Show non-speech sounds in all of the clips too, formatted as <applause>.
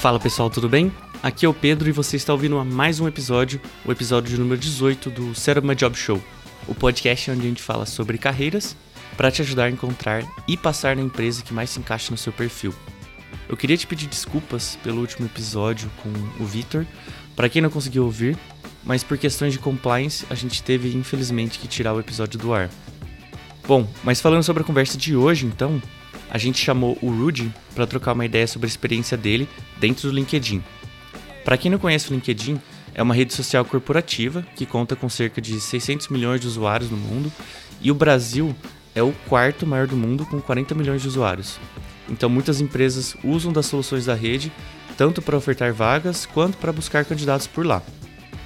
Fala pessoal, tudo bem? Aqui é o Pedro e você está ouvindo mais um episódio, o episódio número 18 do Set My Job Show, o podcast onde a gente fala sobre carreiras para te ajudar a encontrar e passar na empresa que mais se encaixa no seu perfil. Eu queria te pedir desculpas pelo último episódio com o Victor, para quem não conseguiu ouvir, mas por questões de compliance a gente teve infelizmente que tirar o episódio do ar. Bom, mas falando sobre a conversa de hoje, então, a gente chamou o Rudy para trocar uma ideia sobre a experiência dele dentro do LinkedIn. Para quem não conhece o LinkedIn, é uma rede social corporativa que conta com cerca de 600 milhões de usuários no mundo e o Brasil é o quarto maior do mundo com 40 milhões de usuários. Então muitas empresas usam das soluções da rede tanto para ofertar vagas quanto para buscar candidatos por lá.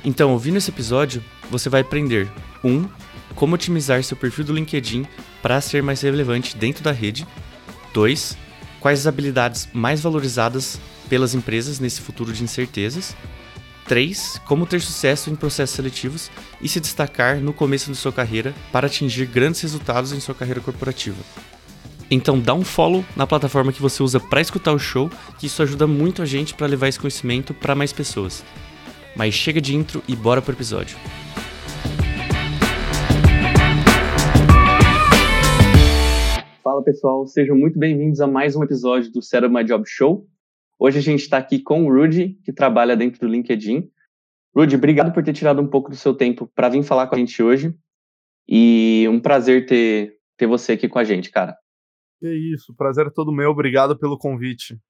Então, ouvindo esse episódio, você vai aprender 1. Um, como otimizar seu perfil do LinkedIn para ser mais relevante dentro da rede. 2. Quais as habilidades mais valorizadas pelas empresas nesse futuro de incertezas. 3. Como ter sucesso em processos seletivos e se destacar no começo de sua carreira para atingir grandes resultados em sua carreira corporativa. Então dá um follow na plataforma que você usa para escutar o show, que isso ajuda muito a gente para levar esse conhecimento para mais pessoas. Mas chega de intro e bora pro episódio. Fala pessoal, sejam muito bem-vindos a mais um episódio do Set My Job Show. Hoje a gente está aqui com o Rudy, que trabalha dentro do LinkedIn. Rudy, obrigado por ter tirado um pouco do seu tempo para vir falar com a gente hoje. E um prazer ter, ter você aqui com a gente, cara. Que isso, prazer é todo meu, obrigado pelo convite.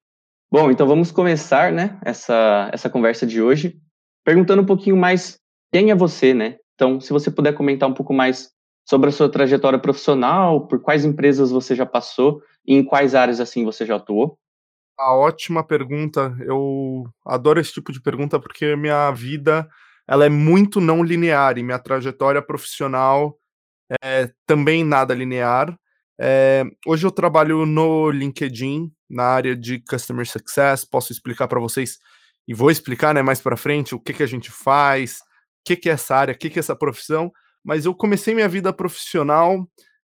Bom, então vamos começar, né, essa, essa conversa de hoje, perguntando um pouquinho mais quem é você, né? Então, se você puder comentar um pouco mais sobre a sua trajetória profissional, por quais empresas você já passou e em quais áreas assim você já atuou. A ótima pergunta. Eu adoro esse tipo de pergunta porque minha vida ela é muito não linear e minha trajetória profissional é também nada linear. É, hoje eu trabalho no LinkedIn na área de Customer Success. Posso explicar para vocês e vou explicar né, mais para frente o que, que a gente faz, o que, que é essa área, o que, que é essa profissão. Mas eu comecei minha vida profissional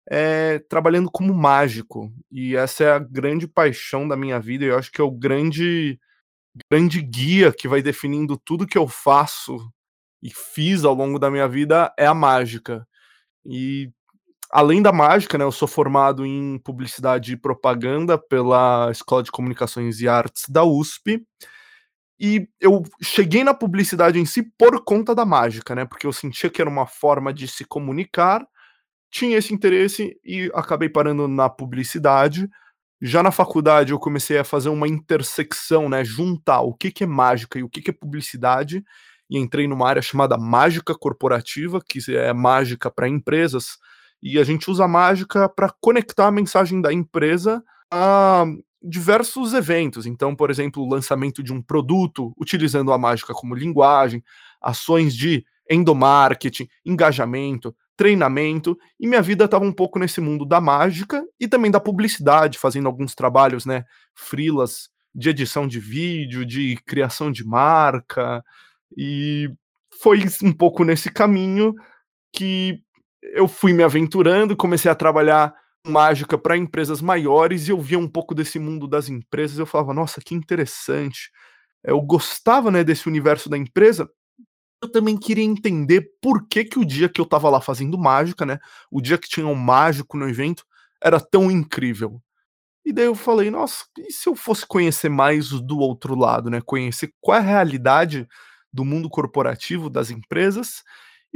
é, trabalhando como mágico. E essa é a grande paixão da minha vida. E eu acho que é o grande, grande guia que vai definindo tudo que eu faço e fiz ao longo da minha vida é a mágica. E além da mágica, né, eu sou formado em publicidade e propaganda pela Escola de Comunicações e Artes da USP. E eu cheguei na publicidade em si por conta da mágica, né? Porque eu sentia que era uma forma de se comunicar tinha esse interesse e acabei parando na publicidade. Já na faculdade eu comecei a fazer uma intersecção, né, juntar o que, que é mágica e o que, que é publicidade, e entrei numa área chamada mágica corporativa, que é mágica para empresas, e a gente usa mágica para conectar a mensagem da empresa a diversos eventos. Então, por exemplo, o lançamento de um produto, utilizando a mágica como linguagem, ações de endomarketing, engajamento, treinamento, e minha vida estava um pouco nesse mundo da mágica e também da publicidade, fazendo alguns trabalhos, né, frilas de edição de vídeo, de criação de marca, e foi um pouco nesse caminho que eu fui me aventurando, comecei a trabalhar mágica para empresas maiores e eu via um pouco desse mundo das empresas, eu falava, nossa, que interessante. Eu gostava, né, desse universo da empresa, eu também queria entender por que que o dia que eu tava lá fazendo mágica, né, o dia que tinha um mágico no evento, era tão incrível. E daí eu falei: "Nossa, e se eu fosse conhecer mais do outro lado, né, conhecer qual é a realidade do mundo corporativo, das empresas?".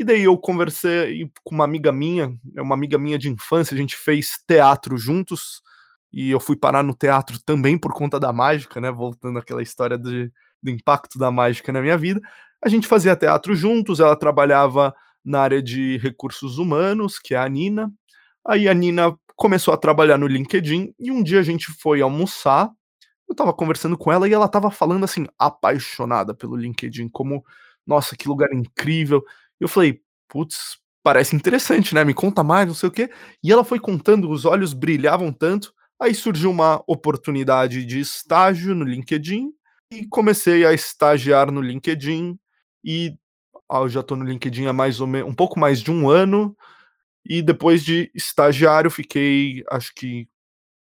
E daí eu conversei com uma amiga minha, é uma amiga minha de infância, a gente fez teatro juntos, e eu fui parar no teatro também por conta da mágica, né, voltando àquela história de do impacto da mágica na minha vida. A gente fazia teatro juntos, ela trabalhava na área de recursos humanos, que é a Nina. Aí a Nina começou a trabalhar no LinkedIn e um dia a gente foi almoçar. Eu tava conversando com ela e ela tava falando assim, apaixonada pelo LinkedIn, como, nossa, que lugar incrível. Eu falei, putz, parece interessante, né? Me conta mais, não sei o quê. E ela foi contando, os olhos brilhavam tanto. Aí surgiu uma oportunidade de estágio no LinkedIn e comecei a estagiar no LinkedIn e ah, eu já estou no LinkedIn há mais ou menos um pouco mais de um ano. E depois de estagiário, fiquei acho que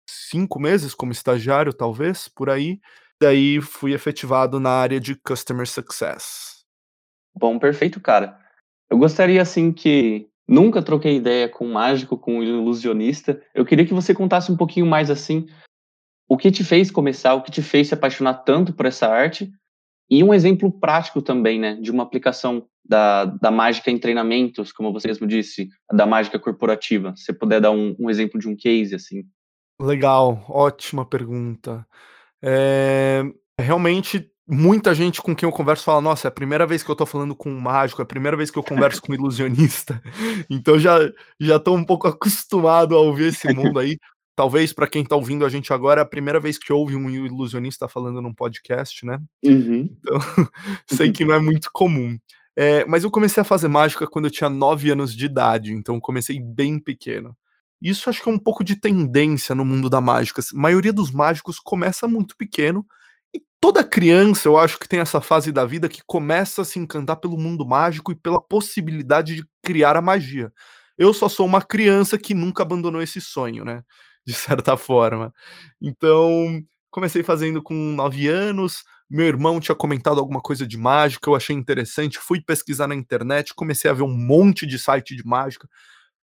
cinco meses como estagiário, talvez, por aí. Daí fui efetivado na área de Customer Success. Bom, perfeito, cara. Eu gostaria, assim, que nunca troquei ideia com um mágico, com um ilusionista. Eu queria que você contasse um pouquinho mais, assim, o que te fez começar, o que te fez se apaixonar tanto por essa arte e um exemplo prático também, né, de uma aplicação da, da mágica em treinamentos, como você mesmo disse, da mágica corporativa. Se você puder dar um, um exemplo de um case, assim. Legal, ótima pergunta. É, realmente, muita gente com quem eu converso fala: Nossa, é a primeira vez que eu tô falando com um mágico, é a primeira vez que eu converso com um ilusionista. <laughs> Então já, já tô um pouco <laughs> acostumado a ouvir esse mundo aí. Talvez para quem tá ouvindo a gente agora é a primeira vez que ouve um ilusionista falando num podcast, né? Uhum. Então, <laughs> sei que não é muito comum. É, mas eu comecei a fazer mágica quando eu tinha 9 anos de idade, então comecei bem pequeno. Isso acho que é um pouco de tendência no mundo da mágica. A maioria dos mágicos começa muito pequeno, toda criança, eu acho que tem essa fase da vida que começa a se encantar pelo mundo mágico e pela possibilidade de criar a magia. Eu só sou uma criança que nunca abandonou esse sonho, né? De certa forma. Então, comecei fazendo com 9 anos. Meu irmão tinha comentado alguma coisa de mágica, eu achei interessante. Fui pesquisar na internet, comecei a ver um monte de site de mágica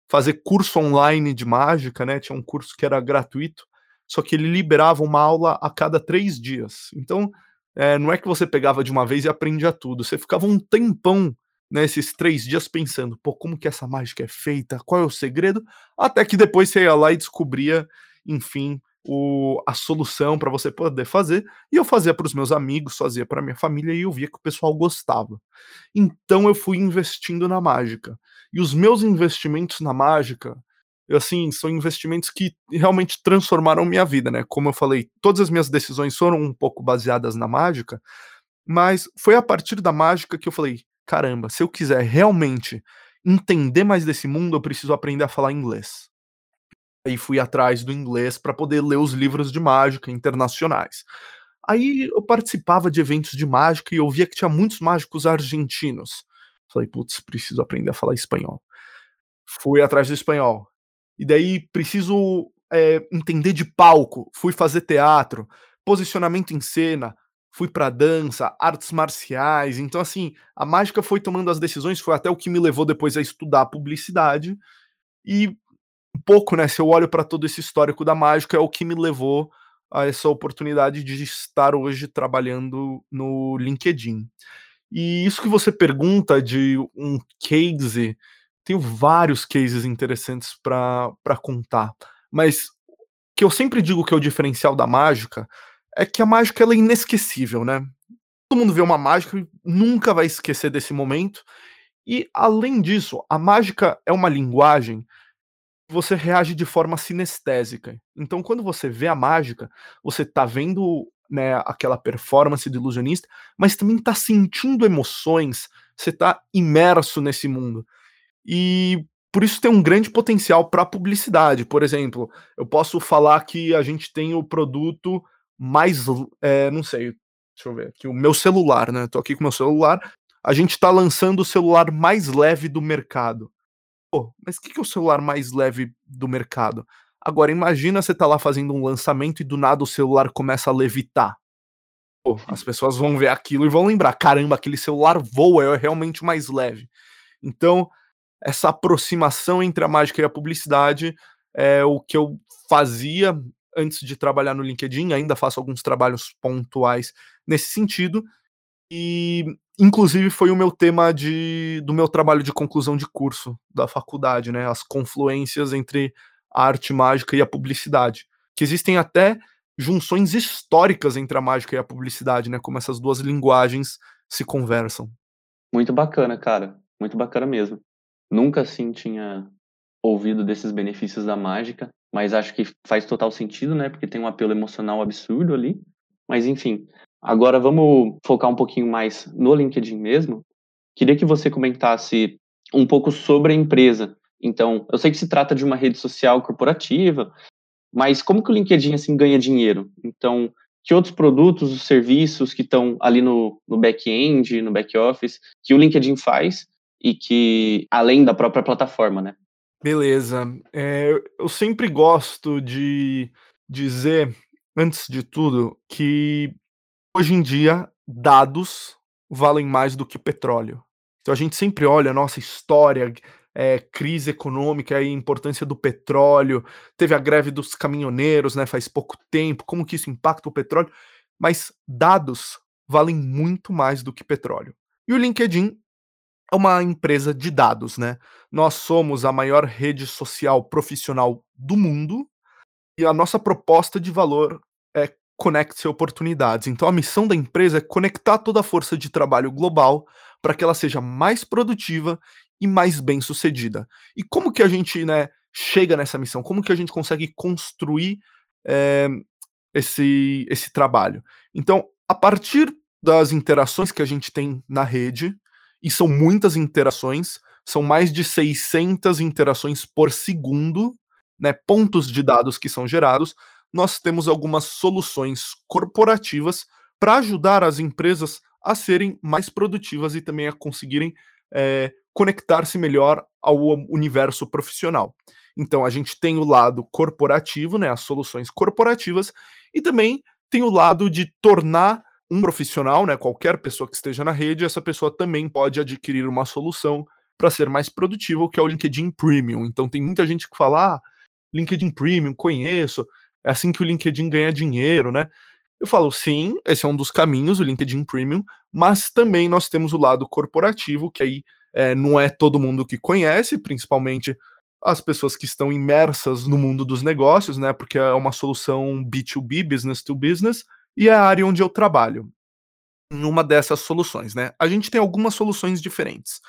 fazer curso online de mágica, né? Tinha um curso que era gratuito, só que ele liberava uma aula a cada três dias. Então, é, não é que você pegava de uma vez e aprendia tudo, você ficava um tempão nesses três dias pensando, pô, como que essa mágica é feita, qual é o segredo, até que depois você ia lá e descobria, enfim, o, a solução para você poder fazer, e eu fazia para os meus amigos, fazia para minha família e eu via que o pessoal gostava. Então eu fui investindo na mágica. E os meus investimentos na mágica, assim, são investimentos que realmente transformaram minha vida, né? Como eu falei, todas as minhas decisões foram um pouco baseadas na mágica, mas foi a partir da mágica que eu falei: caramba, se eu quiser realmente entender mais desse mundo, eu preciso aprender a falar inglês. Aí fui atrás do inglês para poder ler os livros de mágica internacionais. Aí eu participava de eventos de mágica e eu via que tinha muitos mágicos argentinos. Falei, putz, preciso aprender a falar espanhol. Fui atrás do espanhol. E daí preciso é, entender de palco. Fui fazer teatro, posicionamento em cena, fui para dança, artes marciais. Então, assim, a mágica foi tomando as decisões, foi até o que me levou depois a estudar publicidade. E um pouco, né? Se eu olho para todo esse histórico da mágica, é o que me levou a essa oportunidade de estar hoje trabalhando no LinkedIn. E isso que você pergunta de um case, tenho vários cases interessantes para contar, mas que eu sempre digo que é o diferencial da mágica é que a mágica ela é inesquecível, né? Todo mundo vê uma mágica e nunca vai esquecer desse momento. E além disso, a mágica é uma linguagem você reage de forma sinestésica. Então, quando você vê a mágica, você tá vendo né, aquela performance do ilusionista, mas também tá sentindo emoções, você tá imerso nesse mundo. E por isso tem um grande potencial para publicidade. Por exemplo, eu posso falar que a gente tem o produto mais, é, não sei, deixa eu ver aqui, o meu celular, né? Tô aqui com o meu celular. A gente está lançando o celular mais leve do mercado. Pô, mas o que, que é o celular mais leve do mercado? Agora, imagina você tá lá fazendo um lançamento e do nada o celular começa a levitar. Pô, as pessoas vão ver aquilo e vão lembrar: caramba, aquele celular voa, é realmente mais leve. Então, essa aproximação entre a mágica e a publicidade é o que eu fazia antes de trabalhar no LinkedIn, ainda faço alguns trabalhos pontuais nesse sentido, e inclusive foi o meu tema de, do meu trabalho de conclusão de curso da faculdade, né? As confluências entre a arte mágica e a publicidade. Que existem até junções históricas entre a mágica e a publicidade, né? Como essas duas linguagens se conversam. Muito bacana, cara. Muito bacana mesmo. Nunca assim tinha ouvido desses benefícios da mágica, mas acho que faz total sentido, né? Porque tem um apelo emocional absurdo ali. Mas enfim, Agora vamos focar um pouquinho mais no LinkedIn mesmo. Queria que você comentasse um pouco sobre a empresa. Então, eu sei que se trata de uma rede social corporativa, mas como que o LinkedIn assim ganha dinheiro? Então, que outros produtos, os serviços que estão ali no, no back-end, no back-office, que o LinkedIn faz e que além da própria plataforma, né? Beleza. É, eu sempre gosto de dizer, antes de tudo, que hoje em dia, dados valem mais do que petróleo. Então a gente sempre olha a nossa história, é, crise econômica e importância do petróleo, teve a greve dos caminhoneiros, né, faz pouco tempo, como que isso impacta o petróleo, mas dados valem muito mais do que petróleo. E o LinkedIn é uma empresa de dados, né? Nós somos a maior rede social profissional do mundo e a nossa proposta de valor é conecte oportunidades. Então a missão da empresa é conectar toda a força de trabalho global para que ela seja mais produtiva e mais bem sucedida. E como que a gente né, chega nessa missão? Como que a gente consegue construir é, esse, esse trabalho? Então, a partir das interações que a gente tem na rede, e são muitas interações, são mais de 600 interações por segundo, né, pontos de dados que são gerados, nós temos algumas soluções corporativas para ajudar as empresas a serem mais produtivas e também a conseguirem é, conectar-se melhor ao universo profissional. Então a gente tem o lado corporativo, né, as soluções corporativas, e também tem o lado de tornar um profissional, né, qualquer pessoa que esteja na rede, essa pessoa também pode adquirir uma solução para ser mais produtivo, que é o LinkedIn Premium. Então tem muita gente que fala, ah, LinkedIn Premium, conheço, é assim que o LinkedIn ganha dinheiro, né? Eu falo, sim, esse é um dos caminhos, o LinkedIn Premium, mas também nós temos o lado corporativo, que aí é, não é todo mundo que conhece, principalmente as pessoas que estão imersas no mundo dos negócios, né? Porque é uma solução B2B, business to business, e é a área onde eu trabalho. Em uma dessas soluções, né? A gente tem algumas soluções diferentes.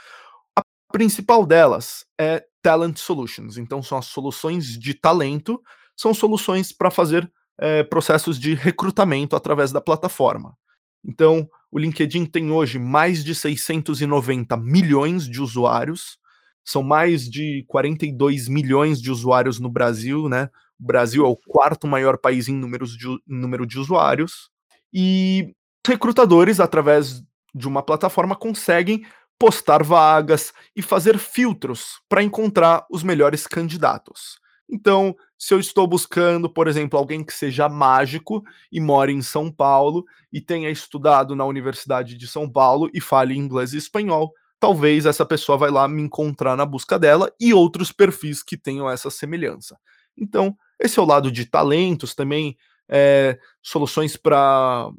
A principal delas é Talent Solutions. Então, são as soluções de talento, são soluções para fazer é, processos de recrutamento através da plataforma. Então, o LinkedIn tem hoje mais de 690 milhões de usuários, são mais de 42 milhões de usuários no Brasil, né? O Brasil é o quarto maior país em, números de, em número de usuários. E recrutadores, através de uma plataforma, conseguem postar vagas e fazer filtros para encontrar os melhores candidatos. Então, se eu estou buscando, por exemplo, alguém que seja mágico e mora em São Paulo e tenha estudado na Universidade de São Paulo e fale inglês e espanhol, talvez essa pessoa vai lá me encontrar na busca dela e outros perfis que tenham essa semelhança. Então, esse é o lado de talentos também, é, soluções para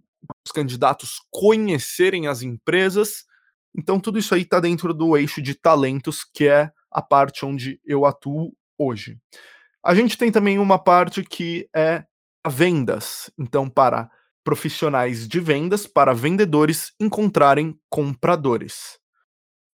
os candidatos conhecerem as empresas. Então, tudo isso aí está dentro do eixo de talentos, que é a parte onde eu atuo hoje. A gente tem também uma parte que é vendas. Então, para profissionais de vendas, para vendedores encontrarem compradores.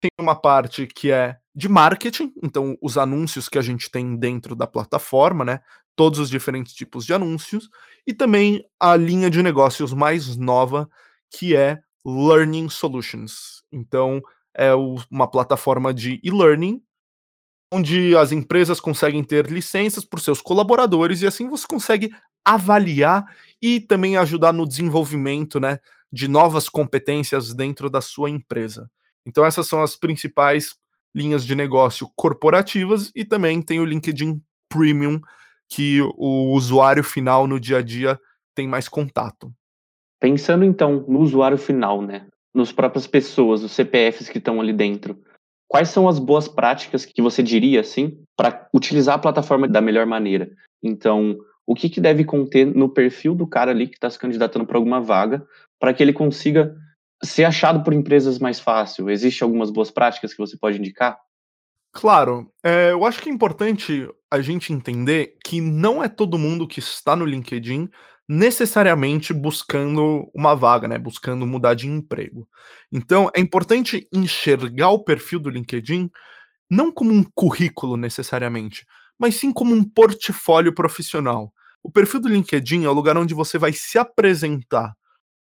Tem uma parte que é de marketing, então os anúncios que a gente tem dentro da plataforma, né? Todos os diferentes tipos de anúncios, e também a linha de negócios mais nova, que é Learning Solutions. Então, é uma plataforma de e-learning onde as empresas conseguem ter licenças para os seus colaboradores e assim você consegue avaliar e também ajudar no desenvolvimento né, de novas competências dentro da sua empresa. Então, essas são as principais linhas de negócio corporativas e também tem o LinkedIn Premium, que o usuário final no dia a dia tem mais contato. Pensando então no usuário final, né? Nos próprias pessoas, os CPFs que estão ali dentro. Quais são as boas práticas que você diria, assim, para utilizar a plataforma da melhor maneira? Então, o que, que deve conter no perfil do cara ali que está se candidatando para alguma vaga, para que ele consiga ser achado por empresas mais fácil? Existem algumas boas práticas que você pode indicar? Claro, é, eu acho que é importante a gente entender que não é todo mundo que está no LinkedIn necessariamente buscando uma vaga, né? Buscando mudar de emprego. Então, é importante enxergar o perfil do LinkedIn não como um currículo necessariamente, mas sim como um portfólio profissional. O perfil do LinkedIn é o lugar onde você vai se apresentar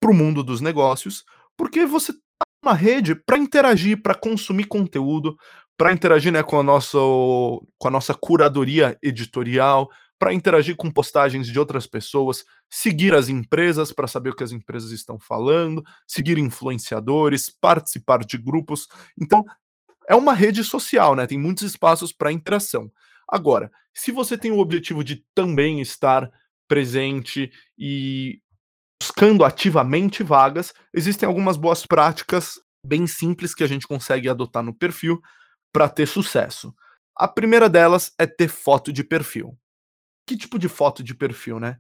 para o mundo dos negócios, porque você está numa rede para interagir, para consumir conteúdo, para interagir né, com, a nossa, com a nossa curadoria editorial, para interagir com postagens de outras pessoas, seguir as empresas para saber o que as empresas estão falando, seguir influenciadores, participar de grupos. Então, é uma rede social, né? Tem muitos espaços para interação. Agora, se você tem o objetivo de também estar presente e buscando ativamente vagas, existem algumas boas práticas bem simples que a gente consegue adotar no perfil para ter sucesso. A primeira delas é ter foto de perfil. Que tipo de foto de perfil, né?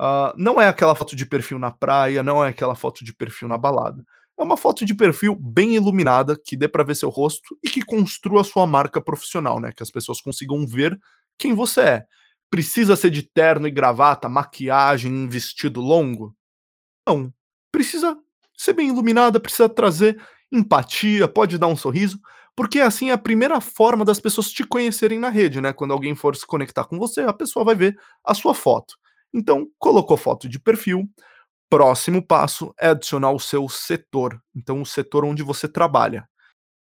Uh, não é aquela foto de perfil na praia, não é aquela foto de perfil na balada. É uma foto de perfil bem iluminada, que dê para ver seu rosto e que construa sua marca profissional, né? Que as pessoas consigam ver quem você é. Precisa ser de terno e gravata, maquiagem, vestido longo? Não. Precisa ser bem iluminada, precisa trazer empatia, pode dar um sorriso, porque assim é a primeira forma das pessoas te conhecerem na rede, né? Quando alguém for se conectar com você, a pessoa vai ver a sua foto. Então, colocou foto de perfil. Próximo passo é adicionar o seu setor. Então, o setor onde você trabalha.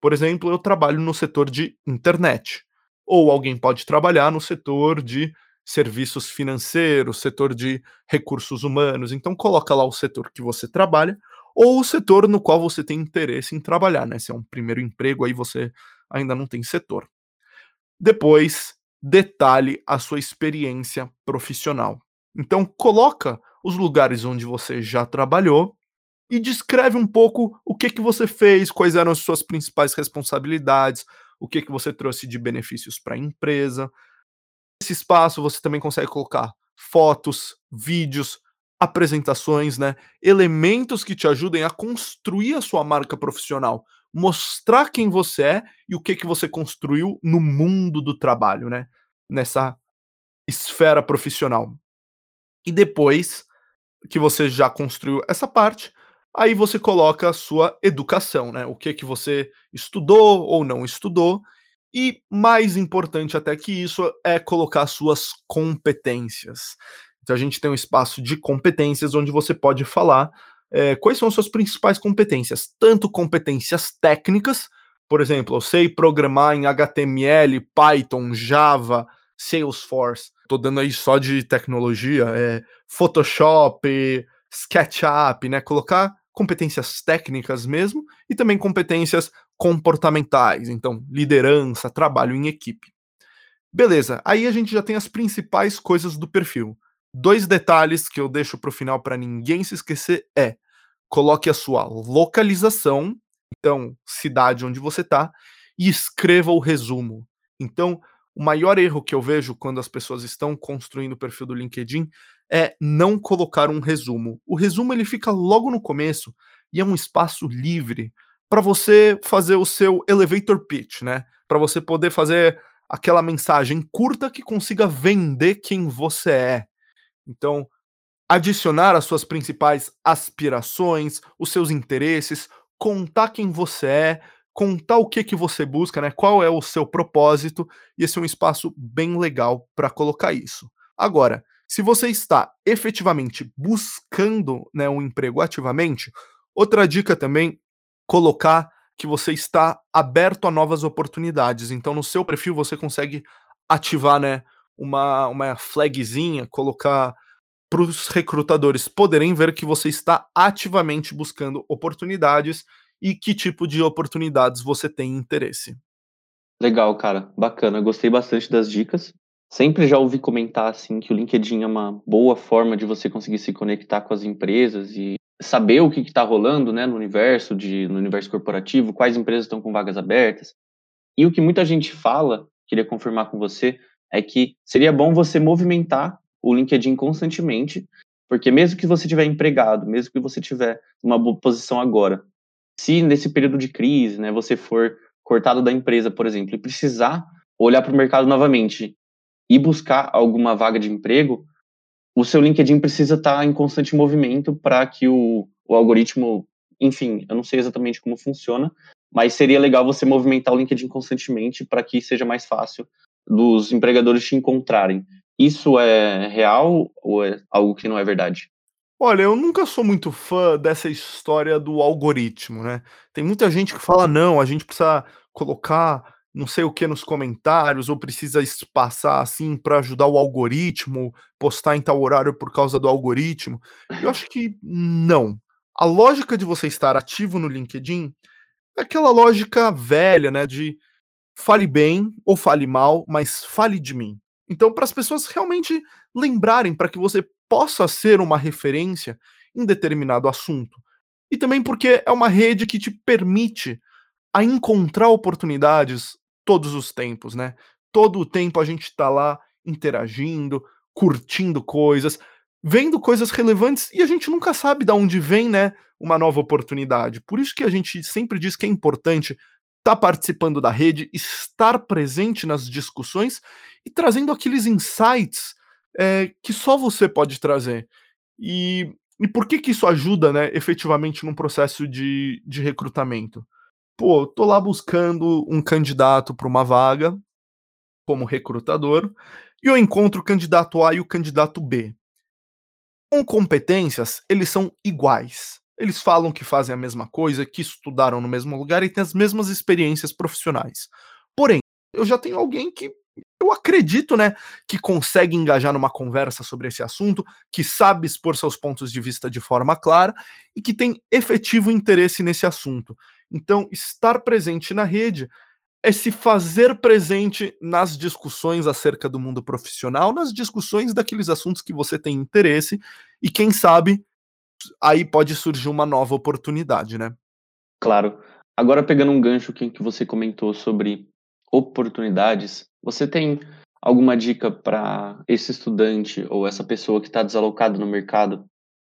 Por exemplo, eu trabalho no setor de internet. Ou alguém pode trabalhar no setor de serviços financeiros, setor de recursos humanos. Então, coloca lá o setor que você trabalha ou o setor no qual você tem interesse em trabalhar, né? Se é um primeiro emprego, aí você ainda não tem setor. Depois, detalhe a sua experiência profissional. Então, coloca os lugares onde você já trabalhou e descreve um pouco o que que você fez, quais eram as suas principais responsabilidades, o que que você trouxe de benefícios para a empresa. Nesse espaço você também consegue colocar fotos, vídeos, apresentações, né? Elementos que te ajudem a construir a sua marca profissional, mostrar quem você é e o que que você construiu no mundo do trabalho, né? Nessa esfera profissional. E depois que você já construiu essa parte, aí você coloca a sua educação, né? O que que você estudou ou não estudou. E mais importante até que isso é colocar suas competências. Então a gente tem um espaço de competências onde você pode falar é, quais são as suas principais competências, tanto competências técnicas, por exemplo, eu sei programar em HTML, Python, Java, Salesforce. Estou dando aí só de tecnologia, é, Photoshop, SketchUp, né? Colocar competências técnicas mesmo e também competências comportamentais, então liderança, trabalho em equipe. Beleza, aí a gente já tem as principais coisas do perfil. Dois detalhes que eu deixo para o final para ninguém se esquecer é: coloque a sua localização, então cidade onde você está, e escreva o resumo. Então, o maior erro que eu vejo quando as pessoas estão construindo o perfil do LinkedIn é não colocar um resumo. O resumo ele fica logo no começo e é um espaço livre para você fazer o seu elevator pitch, né? Para você poder fazer aquela mensagem curta que consiga vender quem você é. Então, adicionar as suas principais aspirações, os seus interesses, contar quem você é, contar o que que você busca, né? Qual é o seu propósito, e esse é um espaço bem legal para colocar isso. Agora, se você está efetivamente buscando, né, um emprego ativamente, outra dica também colocar que você está aberto a novas oportunidades. Então, no seu perfil você consegue ativar, né, uma, uma flagzinha, colocar para os recrutadores poderem ver que você está ativamente buscando oportunidades e que tipo de oportunidades você tem interesse. Legal, cara, bacana. Gostei bastante das dicas. Sempre já ouvi comentar assim que o LinkedIn é uma boa forma de você conseguir se conectar com as empresas e saber o que está rolando, né, no universo de no universo corporativo, quais empresas estão com vagas abertas. E o que muita gente fala, queria confirmar com você, é que seria bom você movimentar o LinkedIn constantemente, porque mesmo que você estiver empregado, mesmo que você estiver numa boa posição agora, se nesse período de crise, né, você for cortado da empresa, por exemplo, e precisar olhar para o mercado novamente e buscar alguma vaga de emprego, o seu LinkedIn precisa estar tá em constante movimento para que o, o algoritmo, enfim, eu não sei exatamente como funciona, mas seria legal você movimentar o LinkedIn constantemente para que seja mais fácil dos empregadores te encontrarem. Isso é real ou é algo que não é verdade? Olha, eu nunca sou muito fã dessa história do algoritmo, né? Tem muita gente que fala: não, a gente precisa colocar não sei o que nos comentários, ou precisa espaçar assim para ajudar o algoritmo, postar em tal horário por causa do algoritmo. Eu acho que não. A lógica de você estar ativo no LinkedIn é aquela lógica velha, né? De fale bem ou fale mal, mas fale de mim. Então, para as pessoas realmente lembrarem, para que você possa ser uma referência, em determinado assunto. E também porque é uma rede que te permite a encontrar oportunidades todos os tempos, né? Todo o tempo a gente está lá interagindo, curtindo coisas, vendo coisas relevantes e a gente nunca sabe de onde vem, né, uma nova oportunidade. Por isso que a gente sempre diz que é importante estar tá participando da rede, estar presente nas discussões e trazendo aqueles insights é, que só você pode trazer. E, e por que que isso ajuda, né, efetivamente num processo de, de recrutamento? Pô, tô lá buscando um candidato para uma vaga como recrutador e eu encontro o candidato A e o candidato B. Com competências, eles são iguais. Eles falam que fazem a mesma coisa, que estudaram no mesmo lugar e têm as mesmas experiências profissionais. Porém, eu já tenho alguém que eu acredito, né, que consegue engajar numa conversa sobre esse assunto, que sabe expor seus pontos de vista de forma clara e que tem efetivo interesse nesse assunto. Então, estar presente na rede é se fazer presente nas discussões acerca do mundo profissional, nas discussões daqueles assuntos que você tem interesse e quem sabe aí pode surgir uma nova oportunidade, né? Claro. Agora pegando um gancho que, você comentou sobre oportunidades, você tem alguma dica para esse estudante ou essa pessoa que está desalocado no mercado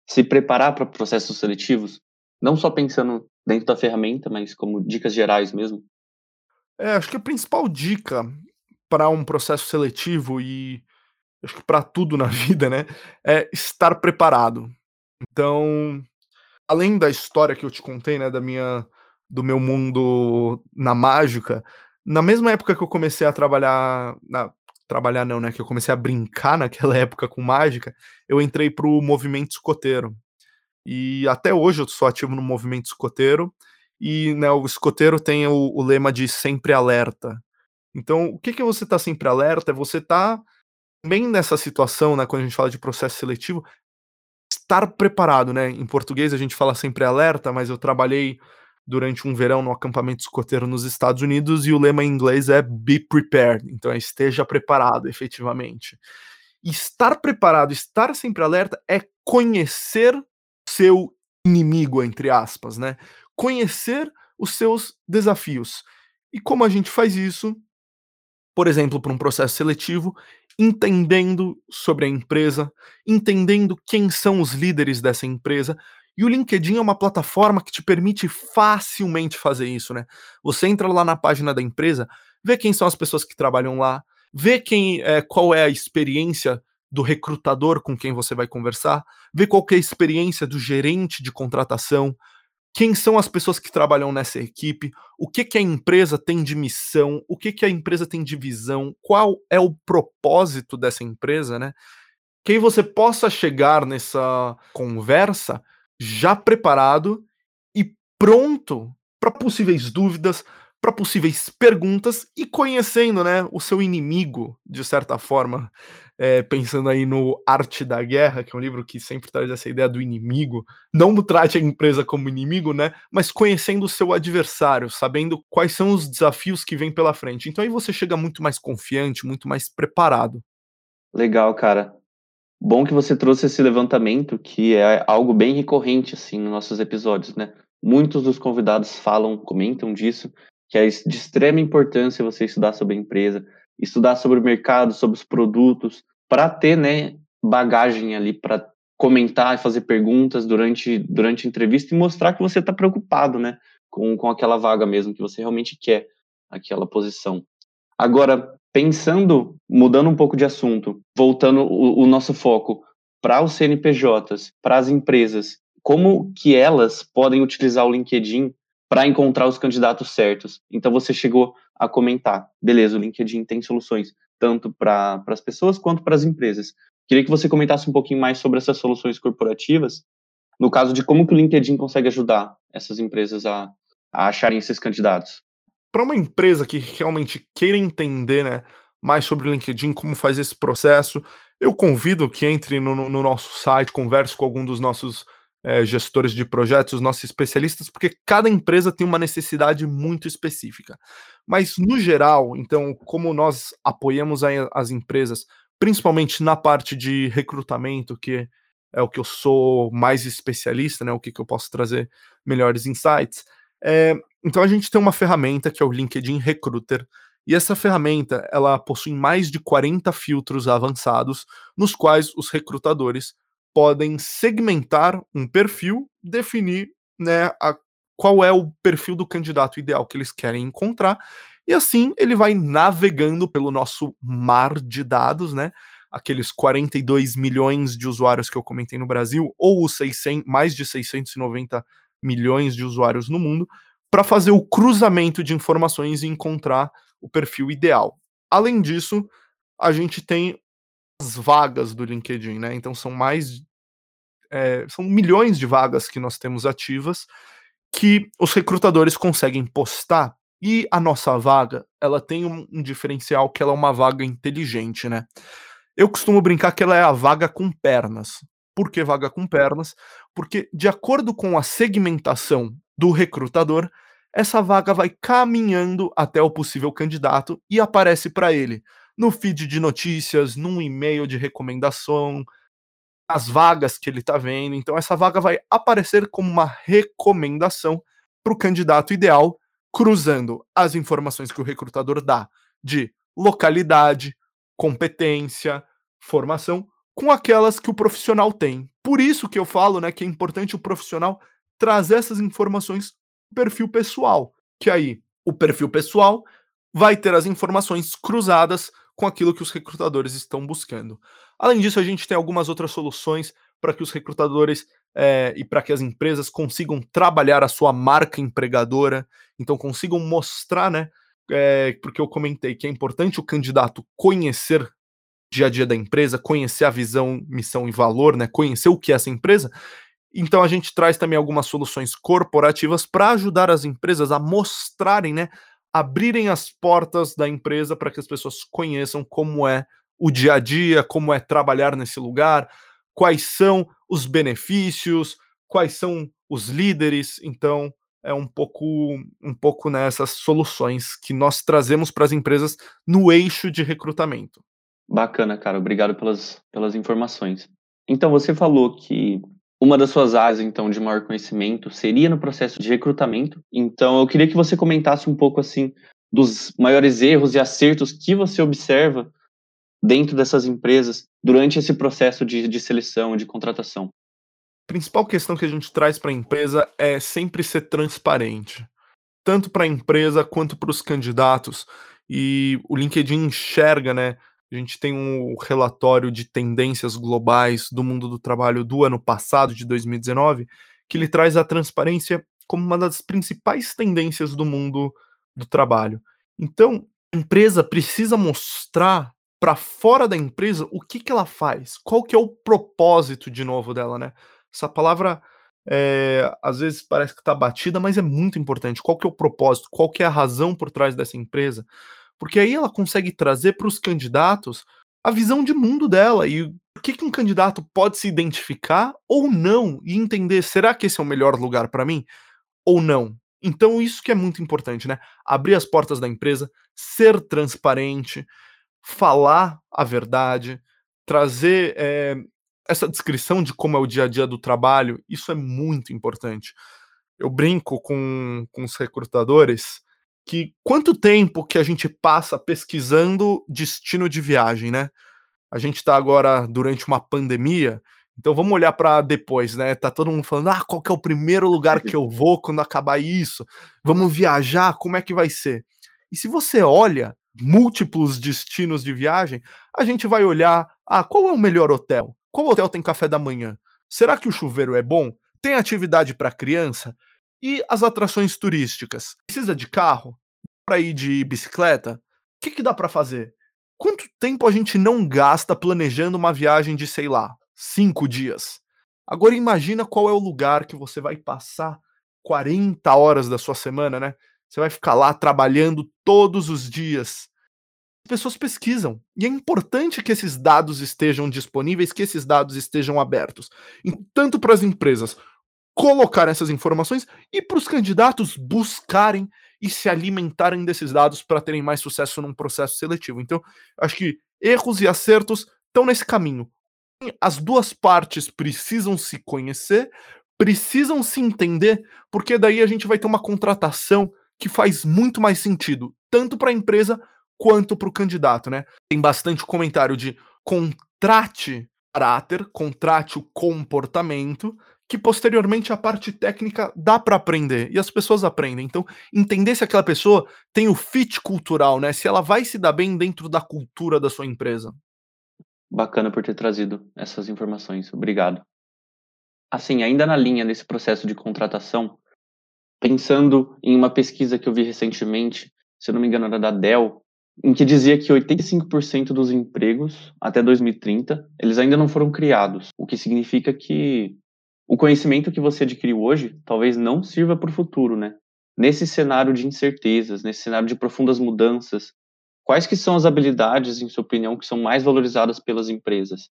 se preparar para processos seletivos? Não só pensando dentro da ferramenta, mas como dicas gerais mesmo? É, acho que a principal dica para um processo seletivo e acho que para tudo na <laughs> vida, né, é estar preparado. Então, além da história que eu te contei, né, da minha do meu mundo na mágica, na mesma época que eu comecei a trabalhar na trabalhar não, né, que eu comecei a brincar naquela <laughs> época com mágica, eu entrei para o movimento escoteiro. E até hoje eu sou ativo no movimento escoteiro e né, o escoteiro tem o, o, lema de sempre alerta. Então, o que, que você está sempre alerta? É você tá bem nessa situação, né, quando a gente fala de processo seletivo, estar preparado, né? Em português a gente fala sempre alerta, mas eu trabalhei durante um verão no acampamento escoteiro nos Estados Unidos e o lema em inglês é be prepared, então é esteja preparado, efetivamente. Estar preparado, estar sempre alerta é conhecer seu inimigo, entre aspas, né? conhecer os seus desafios. E como a gente faz isso? Por exemplo, para um processo seletivo, entendendo sobre a empresa, entendendo quem são os líderes dessa empresa. E o LinkedIn é uma plataforma que te permite facilmente fazer isso, né? Você entra lá na página da empresa, vê quem são as pessoas que trabalham lá, vê quem é, qual é a experiência do recrutador com quem você vai conversar, vê qual é a experiência do gerente de contratação, quem são as pessoas que trabalham nessa equipe, o que, que a empresa tem de missão, o que, que a empresa tem de visão, qual é o propósito dessa empresa, né? Que você possa chegar nessa conversa já preparado e pronto para possíveis dúvidas, para possíveis perguntas e conhecendo, né, o seu inimigo de certa forma é, pensando aí no Arte da Guerra, que é um livro que sempre traz essa ideia do inimigo, não trate a empresa como inimigo, né? Mas conhecendo o seu adversário, sabendo quais são os desafios que vêm pela frente. Então aí você chega muito mais confiante, muito mais preparado. Legal, cara. Bom que você trouxe esse levantamento, que é algo bem recorrente assim nos nossos episódios, né? Muitos dos convidados falam, comentam disso, que é de extrema importância você estudar sobre a empresa, estudar sobre o mercado, sobre os produtos, para ter, né, bagagem ali para comentar e fazer perguntas durante, durante a entrevista e mostrar que você está preocupado, né, com, com aquela vaga mesmo, que você realmente quer aquela posição. Agora, pensando, mudando um pouco de assunto, voltando o, o nosso foco para os CNPJs, para as empresas, como que elas podem utilizar o LinkedIn para encontrar os candidatos certos. Então você chegou a comentar, beleza, o LinkedIn tem soluções tanto para as pessoas quanto para as empresas. Queria que você comentasse um pouquinho mais sobre essas soluções corporativas, no caso de como que o LinkedIn consegue ajudar essas empresas a, a acharem esses candidatos. Para uma empresa que realmente queira entender né, mais sobre o LinkedIn, como faz esse processo, eu convido que entre no, no nosso site, converse com algum dos nossos é, gestores de projetos, nossos especialistas, porque cada empresa tem uma necessidade muito específica. Mas, no geral, então, como nós apoiamos as empresas, principalmente na parte de recrutamento, que é o que eu sou mais especialista, né? O que, que eu posso trazer melhores insights. É, então a gente tem uma ferramenta que é o LinkedIn Recruiter, e essa ferramenta ela possui mais de 40 filtros avançados, nos quais os recrutadores podem segmentar um perfil, definir né, a, qual é o perfil do candidato ideal que eles querem encontrar, e assim ele vai navegando pelo nosso mar de dados, né? Aqueles 42 milhões de usuários que eu comentei no Brasil, ou os 600, mais de 690 milhões de usuários no mundo, para fazer o cruzamento de informações e encontrar o perfil ideal. Além disso, a gente tem vagas do LinkedIn, né? Então são mais é, são milhões de vagas que nós temos ativas que os recrutadores conseguem postar e a nossa vaga ela tem um, um diferencial que ela é uma vaga inteligente, né? Eu costumo brincar que ela é a vaga com pernas. Por que vaga com pernas? Porque de acordo com a segmentação do recrutador, essa vaga vai caminhando até o possível candidato e aparece para ele no feed de notícias, num e-mail de recomendação, as vagas que ele está vendo. Então, essa vaga vai aparecer como uma recomendação para o candidato ideal, cruzando as informações que o recrutador dá de localidade, competência, formação, com aquelas que o profissional tem. Por isso que eu falo né, que é importante o profissional trazer essas informações perfil pessoal, que aí o perfil pessoal vai ter as informações cruzadas com aquilo que os recrutadores estão buscando. Além disso, a gente tem algumas outras soluções para que os recrutadores é, e para que as empresas consigam trabalhar a sua marca empregadora, então consigam mostrar, né? É, porque eu comentei que é importante o candidato conhecer dia a dia da empresa, conhecer a visão, missão e valor, né? Conhecer o que é essa empresa. Então a gente traz também algumas soluções corporativas para ajudar as empresas a mostrarem, né, abrirem as portas da empresa para que as pessoas conheçam como é o dia a dia, como é trabalhar nesse lugar, quais são os benefícios, quais são os líderes. Então é um pouco um pouco nessas soluções que nós trazemos para as empresas no eixo de recrutamento. Bacana, cara. Obrigado pelas, pelas informações. Então, você falou que uma das suas áreas, então, de maior conhecimento seria no processo de recrutamento. Então, eu queria que você comentasse um pouco, assim, dos maiores erros e acertos que você observa dentro dessas empresas durante esse processo de, de seleção, de contratação. A principal questão que a gente traz para a empresa é sempre ser transparente, tanto para a empresa quanto para os candidatos. E o LinkedIn enxerga, né, a gente tem um relatório de tendências globais do mundo do trabalho do ano passado, de 2019, que ele traz a transparência como uma das principais tendências do mundo do trabalho. Então, a empresa precisa mostrar para fora da empresa o que, que ela faz, qual que é o propósito de novo dela, né? Essa palavra é, às vezes parece que está batida, mas é muito importante. Qual que é o propósito? Qual que é a razão por trás dessa empresa? Porque aí ela consegue trazer para os candidatos a visão de mundo dela e o que, que um candidato pode se identificar ou não e entender: será que esse é o melhor lugar para mim ou não? Então, isso que é muito importante, né? Abrir as portas da empresa, ser transparente, falar a verdade, trazer é, essa descrição de como é o dia a dia do trabalho, isso é muito importante. Eu brinco com, com os recrutadores que quanto tempo que a gente passa pesquisando destino de viagem, né? A gente está agora durante uma pandemia, então vamos olhar para depois, né? Tá todo mundo falando: "Ah, qual que é o primeiro lugar que eu vou quando acabar isso? Vamos viajar, como é que vai ser?". E se você olha múltiplos destinos de viagem, a gente vai olhar: "Ah, qual é o melhor hotel? Qual hotel tem café da manhã? Será que o chuveiro é bom? Tem atividade para criança? E as atrações turísticas? Precisa de carro? Para ir de bicicleta? O que, que dá para fazer? Quanto tempo a gente não gasta planejando uma viagem de, sei lá, cinco dias? Agora imagina qual é o lugar que você vai passar 40 horas da sua semana, né? Você vai ficar lá trabalhando todos os dias. As pessoas pesquisam. E é importante que esses dados estejam disponíveis, que esses dados estejam abertos. Tanto para as empresas colocar essas informações e para os candidatos buscarem e se alimentarem desses dados para terem mais sucesso num processo seletivo. Então, acho que erros e acertos estão nesse caminho. as duas partes precisam se conhecer, precisam se entender, porque daí a gente vai ter uma contratação que faz muito mais sentido, tanto para a empresa quanto para o candidato, né? Tem bastante comentário de contrate caráter, contrate o comportamento, que posteriormente a parte técnica dá para aprender e as pessoas aprendem. Então, entender se aquela pessoa tem o fit cultural, né? Se ela vai se dar bem dentro da cultura da sua empresa. Bacana por ter trazido essas informações. Obrigado. Assim, ainda na linha desse processo de contratação, pensando em uma pesquisa que eu vi recentemente, se eu não me engano era da Dell, em que dizia que 85% dos empregos até 2030, eles ainda não foram criados, o que significa que o conhecimento que você adquiriu hoje talvez não sirva para o futuro, né? Nesse cenário de incertezas, nesse cenário de profundas mudanças, quais que são as habilidades, em sua opinião, que são mais valorizadas pelas empresas?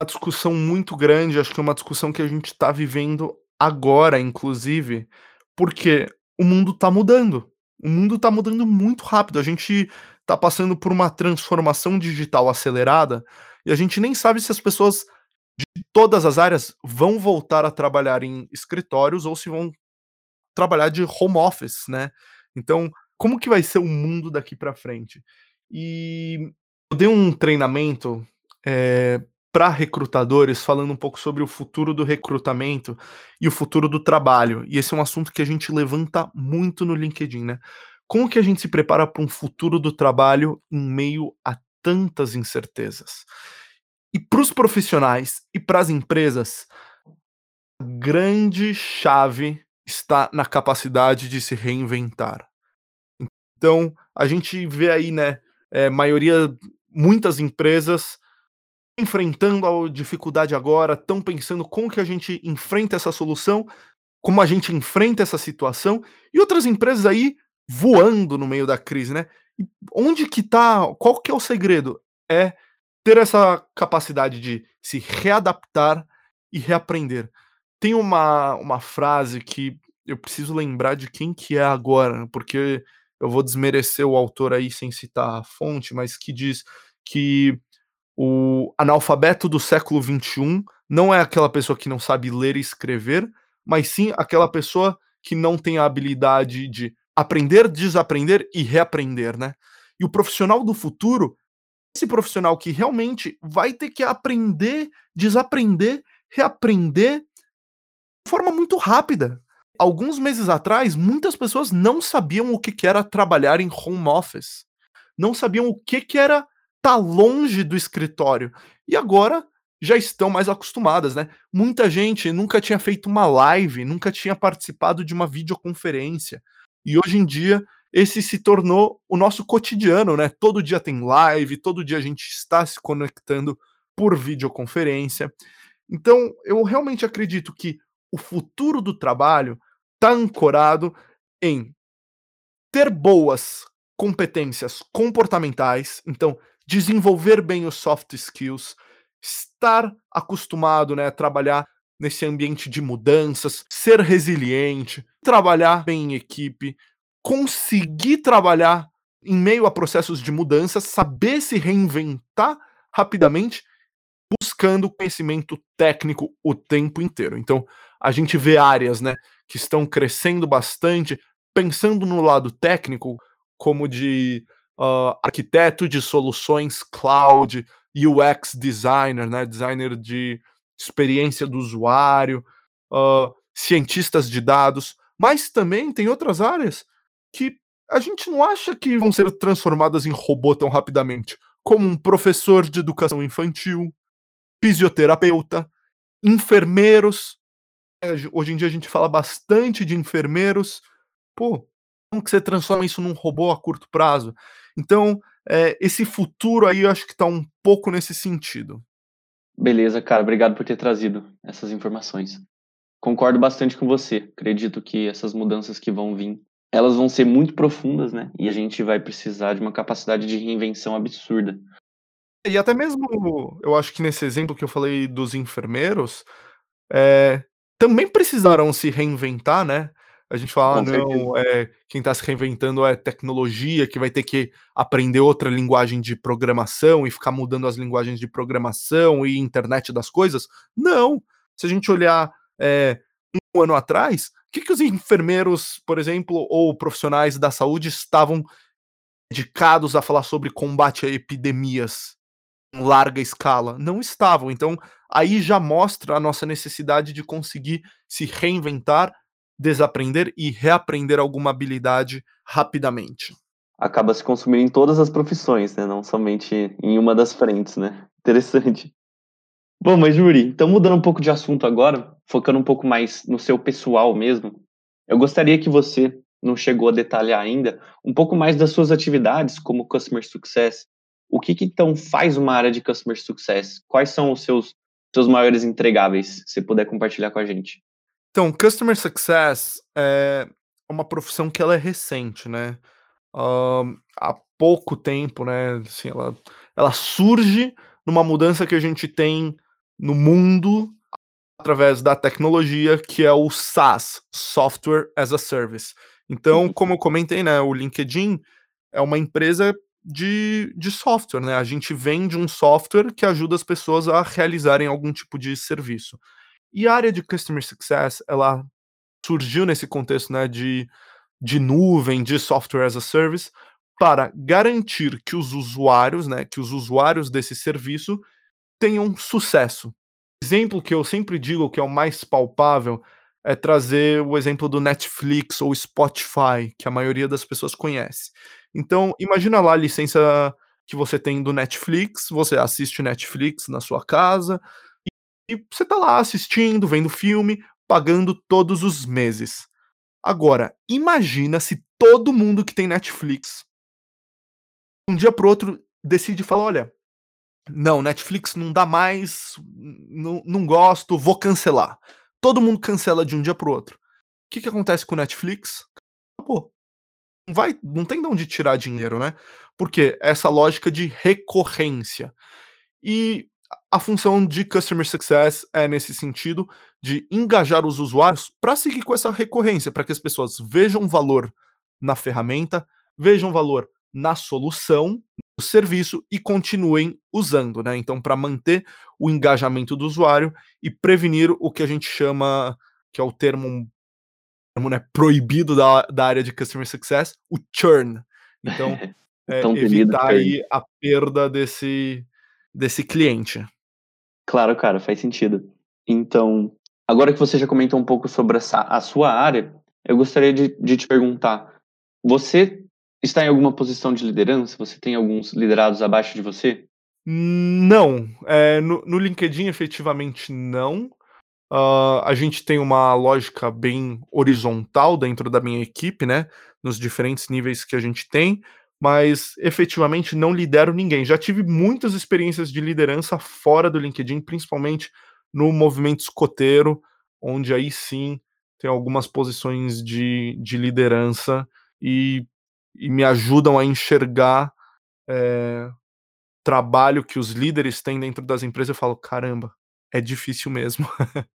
Uma discussão muito grande, acho que é uma discussão que a gente está vivendo agora, inclusive, porque o mundo está mudando. O mundo está mudando muito rápido. A gente está passando por uma transformação digital acelerada e a gente nem sabe se as pessoas de todas as áreas vão voltar a trabalhar em escritórios ou se vão trabalhar de home office, né? Então, como que vai ser o mundo daqui para frente? E eu dei um treinamento é, para recrutadores falando um pouco sobre o futuro do recrutamento e o futuro do trabalho. E esse é um assunto que a gente levanta muito no LinkedIn, né? Como que a gente se prepara para um futuro do trabalho em meio a tantas incertezas? E para os profissionais e para as empresas, a grande chave está na capacidade de se reinventar. Então, a gente vê aí, né, é, maioria, muitas empresas enfrentando a dificuldade agora, estão pensando como que a gente enfrenta essa solução, como a gente enfrenta essa situação, e outras empresas aí voando no meio da crise, né? Onde que tá, qual que é o segredo? É ter essa capacidade de se readaptar e reaprender. Tem uma, uma frase que eu preciso lembrar de quem que é agora, porque eu vou desmerecer o autor aí sem citar a fonte, mas que diz que o analfabeto do século XXI não é aquela pessoa que não sabe ler e escrever, mas sim aquela pessoa que não tem a habilidade de aprender, desaprender e reaprender, né? E o profissional do futuro esse profissional que realmente vai ter que aprender, desaprender, reaprender de forma muito rápida. Alguns meses atrás, muitas pessoas não sabiam o que era trabalhar em home office, não sabiam o que era estar tá longe do escritório. E agora já estão mais acostumadas, né? Muita gente nunca tinha feito uma live, nunca tinha participado de uma videoconferência. E hoje em dia esse se tornou o nosso cotidiano, né? Todo dia tem live, todo dia a gente está se conectando por videoconferência. Então, eu realmente acredito que o futuro do trabalho está ancorado em ter boas competências comportamentais, então desenvolver bem os soft skills, estar acostumado, né, a trabalhar nesse ambiente de mudanças, ser resiliente, trabalhar bem em equipe, conseguir trabalhar em meio a processos de mudança, saber se reinventar rapidamente, buscando conhecimento técnico o tempo inteiro. Então, a gente vê áreas, né, que estão crescendo bastante, pensando no lado técnico, como de uh, arquiteto de soluções cloud, UX designer, né, designer de experiência do usuário, uh, cientistas de dados, mas também tem outras áreas que a gente não acha que vão ser transformadas em robô tão rapidamente, como um professor de educação infantil, fisioterapeuta, enfermeiros. É, hoje em dia a gente fala bastante de enfermeiros. Pô, como que você transforma isso num robô a curto prazo? Então, é, esse futuro aí eu acho que está um pouco nesse sentido. Beleza, cara. Obrigado por ter trazido essas informações. Concordo bastante com você. Acredito que essas mudanças que vão vir elas vão ser muito profundas, né? E a gente vai precisar de uma capacidade de reinvenção absurda. E até mesmo, eu acho que nesse exemplo que eu falei dos enfermeiros, é, também precisaram se reinventar, né? A gente fala, ah, não, é, quem está se reinventando é tecnologia, que vai ter que aprender outra linguagem de programação e ficar mudando as linguagens de programação e internet das coisas. Não. Se a gente olhar é, um ano atrás, que, que os enfermeiros, por exemplo, ou profissionais da saúde estavam dedicados a falar sobre combate a epidemias em larga escala? Não estavam. Então, aí já mostra a nossa necessidade de conseguir se reinventar desaprender e reaprender alguma habilidade rapidamente. Acaba se consumindo em todas as profissões, né? Não somente em uma das frentes, né? Interessante. Bom, mas Yuri, então mudando um pouco de assunto agora, focando um pouco mais no seu pessoal mesmo, eu gostaria que você, não chegou a detalhar ainda, um pouco mais das suas atividades como Customer Success. O que, que então faz uma área de Customer Success? Quais são os seus, seus maiores entregáveis, se puder compartilhar com a gente? Então, Customer Success é uma profissão que ela é recente, né? Uh, há pouco tempo, né? Assim, ela, ela surge numa mudança que a gente tem no mundo através da tecnologia, que é o SaaS, Software as a Service. Então, como eu comentei, né, o LinkedIn é uma empresa de, de software, né? A gente vende um software que ajuda as pessoas a realizarem algum tipo de serviço. E a área de Customer Success, ela surgiu nesse contexto né, de, de nuvem, de software as a service, para garantir que os usuários, né, que os usuários desse serviço tenham sucesso. Exemplo que eu sempre digo que é o mais palpável é trazer o exemplo do Netflix ou Spotify, que a maioria das pessoas conhece. Então, imagina lá a licença que você tem do Netflix, você assiste Netflix na sua casa, e você tá lá assistindo, vendo filme, pagando todos os meses. Agora, imagina se todo mundo que tem Netflix um dia pro outro decide falar, olha, não, Netflix não dá mais, não, não gosto, vou cancelar. Todo mundo cancela de um dia pro outro. O que, que acontece com o Netflix? Acabou. Não, vai, não tem de onde tirar dinheiro, né? Porque essa lógica de recorrência. E a função de Customer Success é nesse sentido de engajar os usuários para seguir com essa recorrência, para que as pessoas vejam valor na ferramenta, vejam valor na solução, no serviço e continuem usando, né? Então, para manter o engajamento do usuário e prevenir o que a gente chama, que é o termo, termo né, proibido da, da área de Customer Success, o churn. Então, <laughs> é, evitar aí a perda desse, desse cliente. Claro, cara, faz sentido. Então, agora que você já comentou um pouco sobre essa, a sua área, eu gostaria de, de te perguntar: você está em alguma posição de liderança? Você tem alguns liderados abaixo de você? Não. É, no, no, LinkedIn, efetivamente, não. Uh, a gente tem uma lógica bem horizontal dentro da minha equipe, né? Nos diferentes níveis que a gente tem mas efetivamente não lidero ninguém. Já tive muitas experiências de liderança fora do LinkedIn, principalmente no movimento escoteiro, onde aí sim tem algumas posições de, de liderança e, e me ajudam a enxergar é, trabalho que os líderes têm dentro das empresas. Eu falo, caramba, é difícil mesmo. <laughs>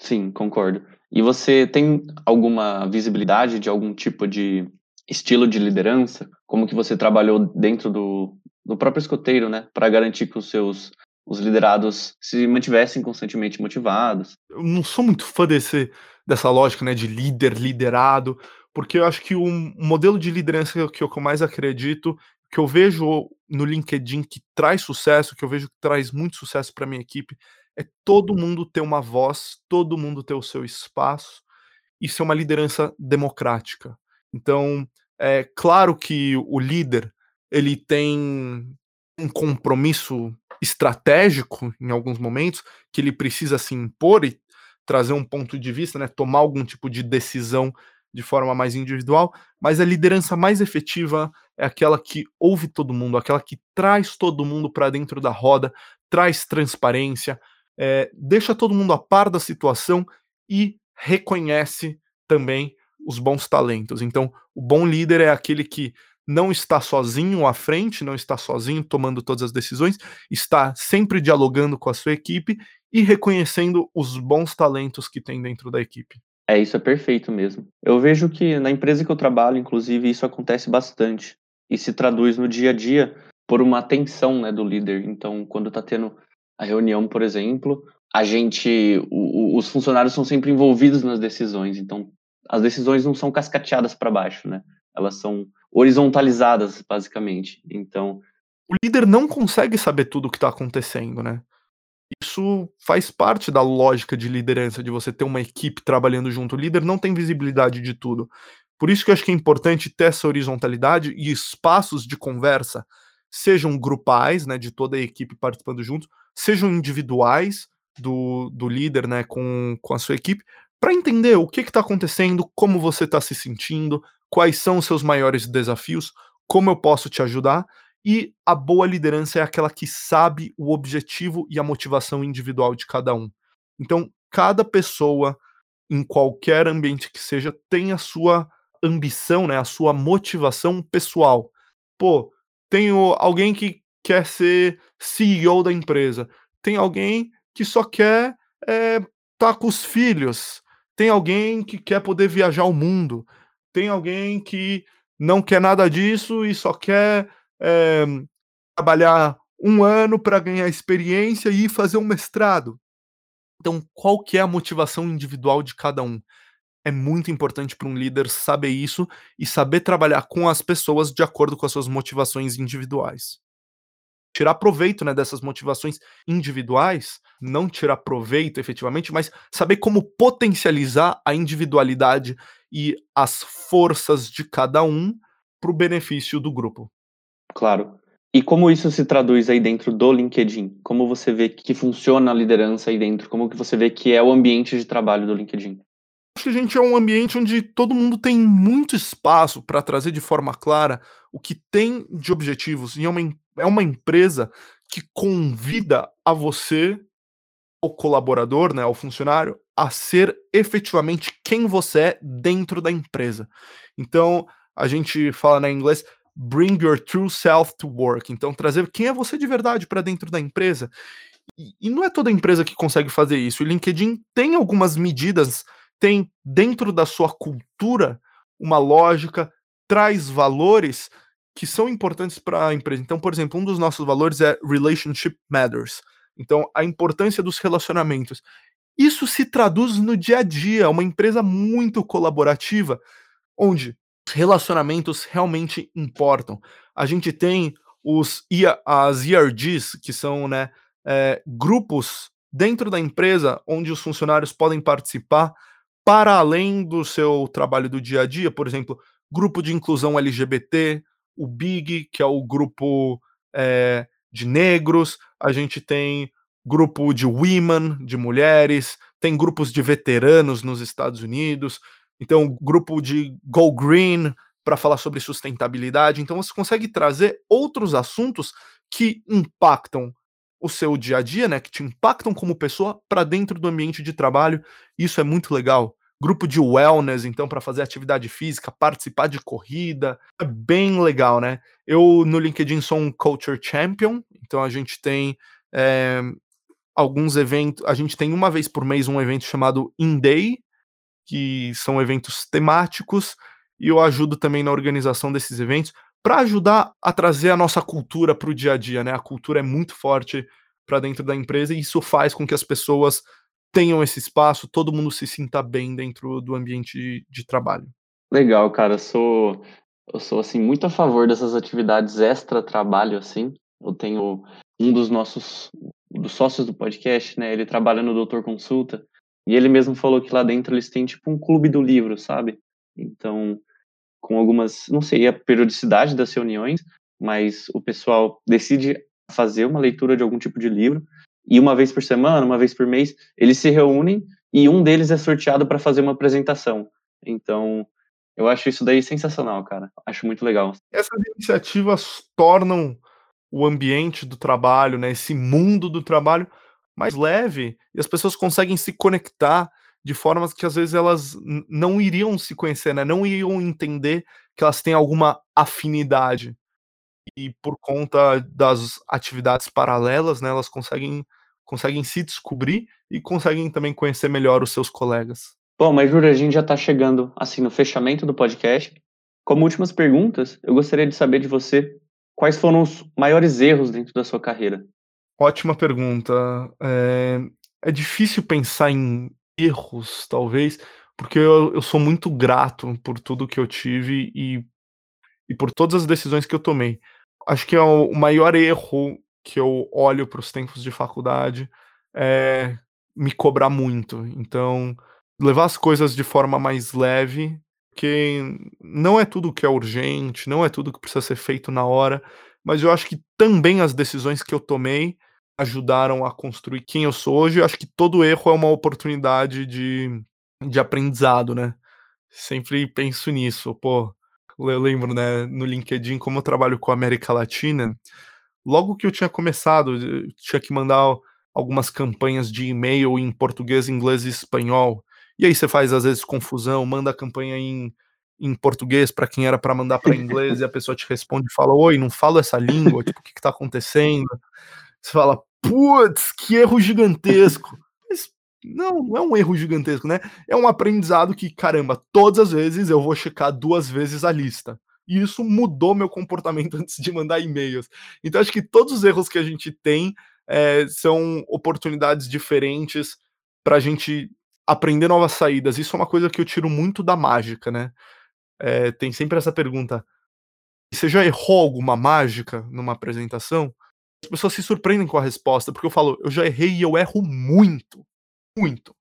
Sim, concordo. E você tem alguma visibilidade de algum tipo de estilo de liderança, como que você trabalhou dentro do, do próprio escoteiro, né, para garantir que os seus os liderados se mantivessem constantemente motivados. Eu não sou muito fã desse, dessa lógica, né, de líder, liderado, porque eu acho que o um modelo de liderança que eu mais acredito, que eu vejo no LinkedIn que traz sucesso, que eu vejo que traz muito sucesso para minha equipe, é todo mundo ter uma voz, todo mundo ter o seu espaço e ser uma liderança democrática. Então, é claro que o líder ele tem um compromisso estratégico em alguns momentos que ele precisa se impor e trazer um ponto de vista, né, tomar algum tipo de decisão de forma mais individual, mas a liderança mais efetiva é aquela que ouve todo mundo, aquela que traz todo mundo para dentro da roda, traz transparência, é, deixa todo mundo a par da situação e reconhece também os bons talentos. Então, o bom líder é aquele que não está sozinho à frente, não está sozinho tomando todas as decisões, está sempre dialogando com a sua equipe e reconhecendo os bons talentos que tem dentro da equipe. É, isso é perfeito mesmo. Eu vejo que na empresa que eu trabalho, inclusive, isso acontece bastante. E se traduz no dia a dia por uma atenção né, do líder. Então, quando está tendo a reunião, por exemplo, a gente, o, os funcionários são sempre envolvidos nas decisões. Então, as decisões não são cascateadas para baixo, né? Elas são horizontalizadas, basicamente. Então, o líder não consegue saber tudo o que está acontecendo, né? Isso faz parte da lógica de liderança, de você ter uma equipe trabalhando junto. O líder não tem visibilidade de tudo. Por isso que eu acho que é importante ter essa horizontalidade e espaços de conversa, sejam grupais, né, de toda a equipe participando juntos, sejam individuais do, do líder, né, com, com a sua equipe, para entender o que está acontecendo, como você está se sentindo, quais são os seus maiores desafios, como eu posso te ajudar e a boa liderança é aquela que sabe o objetivo e a motivação individual de cada um. Então, cada pessoa, em qualquer ambiente que seja, tem a sua ambição, né, a sua motivação pessoal. Pô, tenho alguém que quer ser CEO da empresa, tem alguém que só quer é, tá com os filhos, tem alguém que quer poder viajar o mundo, tem alguém que não quer nada disso e só quer é, trabalhar um ano para ganhar experiência e fazer um mestrado. Então, qual que é a motivação individual de cada um? É muito importante para um líder saber isso e saber trabalhar com as pessoas de acordo com as suas motivações individuais. Tirar proveito né, dessas motivações individuais, não tirar proveito efetivamente, mas saber como potencializar a individualidade e as forças de cada um para o benefício do grupo. Claro. E como isso se traduz aí dentro do LinkedIn? Como você vê que funciona a liderança aí dentro? Como que você vê que é o ambiente de trabalho do LinkedIn? Acho que a gente é um ambiente onde todo mundo tem muito espaço para trazer de forma clara o que tem de objetivos. E é uma, é uma empresa que convida a você, o colaborador, né, o funcionário, a ser efetivamente quem você é dentro da empresa. Então, a gente fala na inglês bring your true self to work. Então, trazer quem é você de verdade para dentro da empresa. E, e, não é toda empresa que consegue fazer isso. O LinkedIn tem algumas medidas, tem dentro da sua cultura uma lógica, traz valores que são importantes para a empresa. Então, por exemplo, um dos nossos valores é relationship matters. Então, a importância dos relacionamentos. Isso se traduz no dia a dia, uma empresa muito colaborativa, onde relacionamentos realmente importam. A gente tem os as ERGs, que são né, é, grupos dentro da empresa onde os funcionários podem participar para além do seu trabalho do dia a dia, por exemplo, grupo de inclusão LGBT, o BIG, que é o grupo é, de negros, a gente tem grupo de women, de mulheres, tem grupos de veteranos nos Estados Unidos, então, grupo de Go Green para falar sobre sustentabilidade. Então, você consegue trazer outros assuntos que impactam o seu dia a dia, né, que te impactam como pessoa para dentro do ambiente de trabalho. Isso é muito legal. Grupo de wellness, então, para fazer atividade física, participar de corrida, é bem legal, né? Eu no LinkedIn sou um culture champion, então a gente tem é, alguns eventos. A gente tem uma vez por mês um evento chamado In Day, que são eventos temáticos, e eu ajudo também na organização desses eventos para ajudar a trazer a nossa cultura para o dia a dia, né? A cultura é muito forte para dentro da empresa e isso faz com que as pessoas tenham esse espaço, todo mundo se sinta bem dentro do ambiente de, de trabalho. Legal, cara. Eu sou, eu sou assim muito a favor dessas atividades extra trabalho, assim. Eu tenho um dos nossos dos sócios do podcast, né? Ele trabalha no Doutor Consulta e ele mesmo falou que lá dentro eles têm tipo um clube do livro, sabe? Então, com algumas, não sei a periodicidade das reuniões, mas o pessoal decide fazer uma leitura de algum tipo de livro e uma vez por semana, uma vez por mês, eles se reúnem e um deles é sorteado para fazer uma apresentação. Então, eu acho isso daí sensacional, cara. Acho muito legal. Essas iniciativas tornam o ambiente do trabalho, né, esse mundo do trabalho mais leve e as pessoas conseguem se conectar de formas que às vezes elas não iriam se conhecer, né? Não iriam entender que elas têm alguma afinidade. E por conta das atividades paralelas, né, elas conseguem conseguem se descobrir e conseguem também conhecer melhor os seus colegas. Bom, mas Júlio, a gente já está chegando assim no fechamento do podcast. Como últimas perguntas, eu gostaria de saber de você quais foram os maiores erros dentro da sua carreira. Ótima pergunta. É, é difícil pensar em erros, talvez, porque eu, eu, sou muito grato por tudo que eu tive e, e por todas as decisões que eu tomei. Acho que é o, maior erro que eu olho para os tempos de faculdade é me cobrar muito. Então, levar as coisas de forma mais leve, que não é tudo que é urgente, não é tudo que precisa ser feito na hora, mas eu acho que também as decisões que eu tomei ajudaram a construir quem eu sou hoje. Eu acho que todo erro é uma oportunidade de de aprendizado, né. Sempre penso nisso, pô, eu lembro, né, no LinkedIn, como eu trabalho com a América Latina, logo que eu tinha começado, eu tinha que mandar algumas campanhas de e-mail em português, inglês e espanhol, e aí você faz às vezes confusão, manda a campanha em em português para quem era para mandar para inglês e a pessoa te responde e fala: "Oi, não falo essa língua, tipo, o que que tá acontecendo?". Você fala: "Putz, que erro gigantesco". <laughs> Mas não, não é um erro gigantesco, né? É um aprendizado que, caramba, todas as vezes eu vou checar duas vezes a lista. E isso mudou meu comportamento <laughs> antes de mandar e-mails. Então, acho que todos os erros que a gente tem é, são oportunidades diferentes para a gente aprender novas saídas. Isso é uma coisa que eu tiro muito da mágica, né? É, tem sempre essa pergunta: você já errou alguma mágica numa apresentação? As pessoas se surpreendem com a resposta, porque eu falo, eu já errei e eu erro muito muito.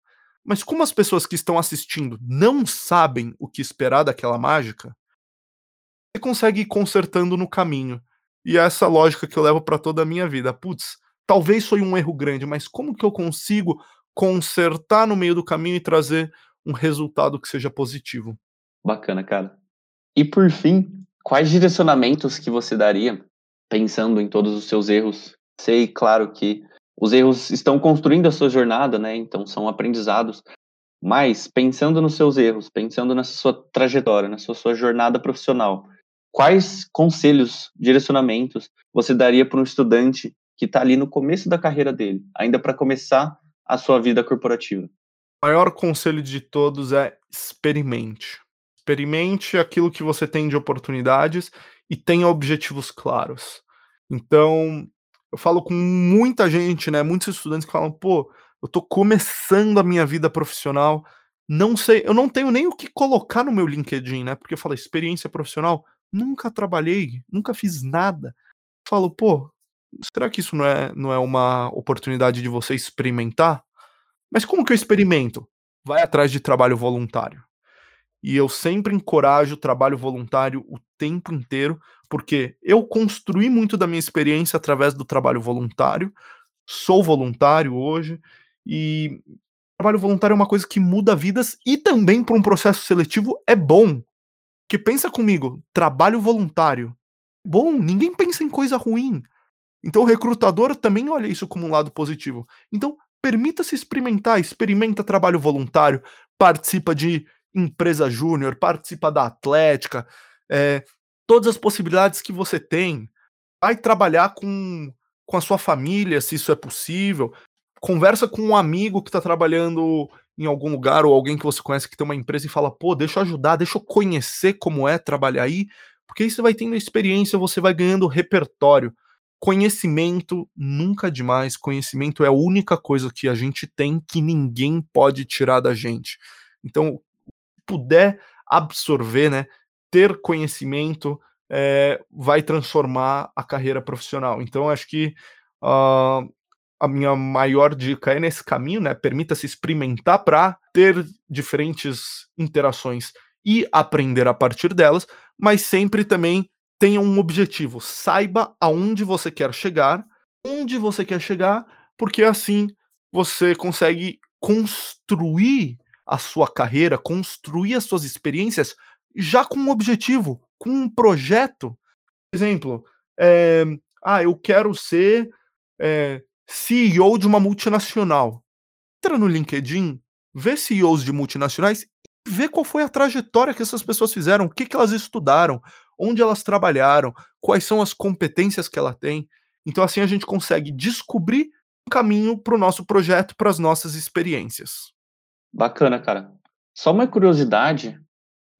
Mas como as pessoas que estão assistindo não sabem o que esperar daquela mágica, você consegue ir consertando no caminho. E é essa lógica que eu levo para toda a minha vida. Putz, talvez foi um erro grande, mas como que eu consigo consertar no meio do caminho e trazer um resultado que seja positivo? Bacana, cara. E por fim, quais direcionamentos que você daria pensando em todos os seus erros? Sei, claro, que os erros estão construindo a sua jornada, né? Então são aprendizados. Mas pensando nos seus erros, pensando nessa sua trajetória, na sua, sua jornada profissional, quais conselhos, direcionamentos você daria para um estudante que está ali no começo da carreira dele, ainda para começar a sua vida corporativa? O maior conselho de todos é experimente. Experimente aquilo que você tem de oportunidades e tenha objetivos claros. Então, eu falo com muita gente, né, muitos estudantes que falam: "Pô, eu tô começando a minha vida profissional, não sei, eu não tenho nem o que colocar no meu LinkedIn, né, porque eu falo experiência profissional, nunca trabalhei, nunca fiz nada". Eu falo: "Pô, será que isso não é não é uma oportunidade de você experimentar?". Mas como que eu experimento? Vai atrás de trabalho voluntário. E eu sempre encorajo o trabalho voluntário o tempo inteiro, porque eu construí muito da minha experiência através do trabalho voluntário, sou voluntário hoje, e trabalho voluntário é uma coisa que muda vidas e também para um processo seletivo é bom. Que pensa comigo, trabalho voluntário. Bom, ninguém pensa em coisa ruim. Então o recrutador também olha isso como um lado positivo. Então, permita-se experimentar, experimenta trabalho voluntário, participa de empresa júnior, participa da Atlética, é, todas as possibilidades que você tem. Vai trabalhar com, com a sua família, se isso é possível. Conversa com um amigo que está trabalhando em algum lugar ou alguém que você conhece que tem uma empresa e fala: pô, deixa eu ajudar, deixa eu conhecer como é trabalhar aí, porque aí você vai tendo experiência, você vai ganhando repertório. Conhecimento nunca é demais. Conhecimento é a única coisa que a gente tem que ninguém pode tirar da gente. Então, puder absorver, né, ter conhecimento, é, vai transformar a carreira profissional. Então, acho que uh, a minha maior dica é nesse caminho, né? Permita-se experimentar para ter diferentes interações e aprender a partir delas, mas sempre também tenha um objetivo. Saiba aonde você quer chegar, onde você quer chegar, porque assim você consegue construir a sua carreira, construir as suas experiências já com um objetivo, com um projeto. Por exemplo, é, ah, eu quero ser é, eh, CEO de uma multinacional. Entra no LinkedIn, vê CEOs de multinacionais e vê qual foi a trajetória que essas pessoas fizeram, o que, que elas estudaram, onde elas trabalharam, quais são as competências que ela tem. Então, assim, a gente consegue descobrir um caminho para o nosso projeto, para as nossas experiências. Bacana, cara. Só uma curiosidade,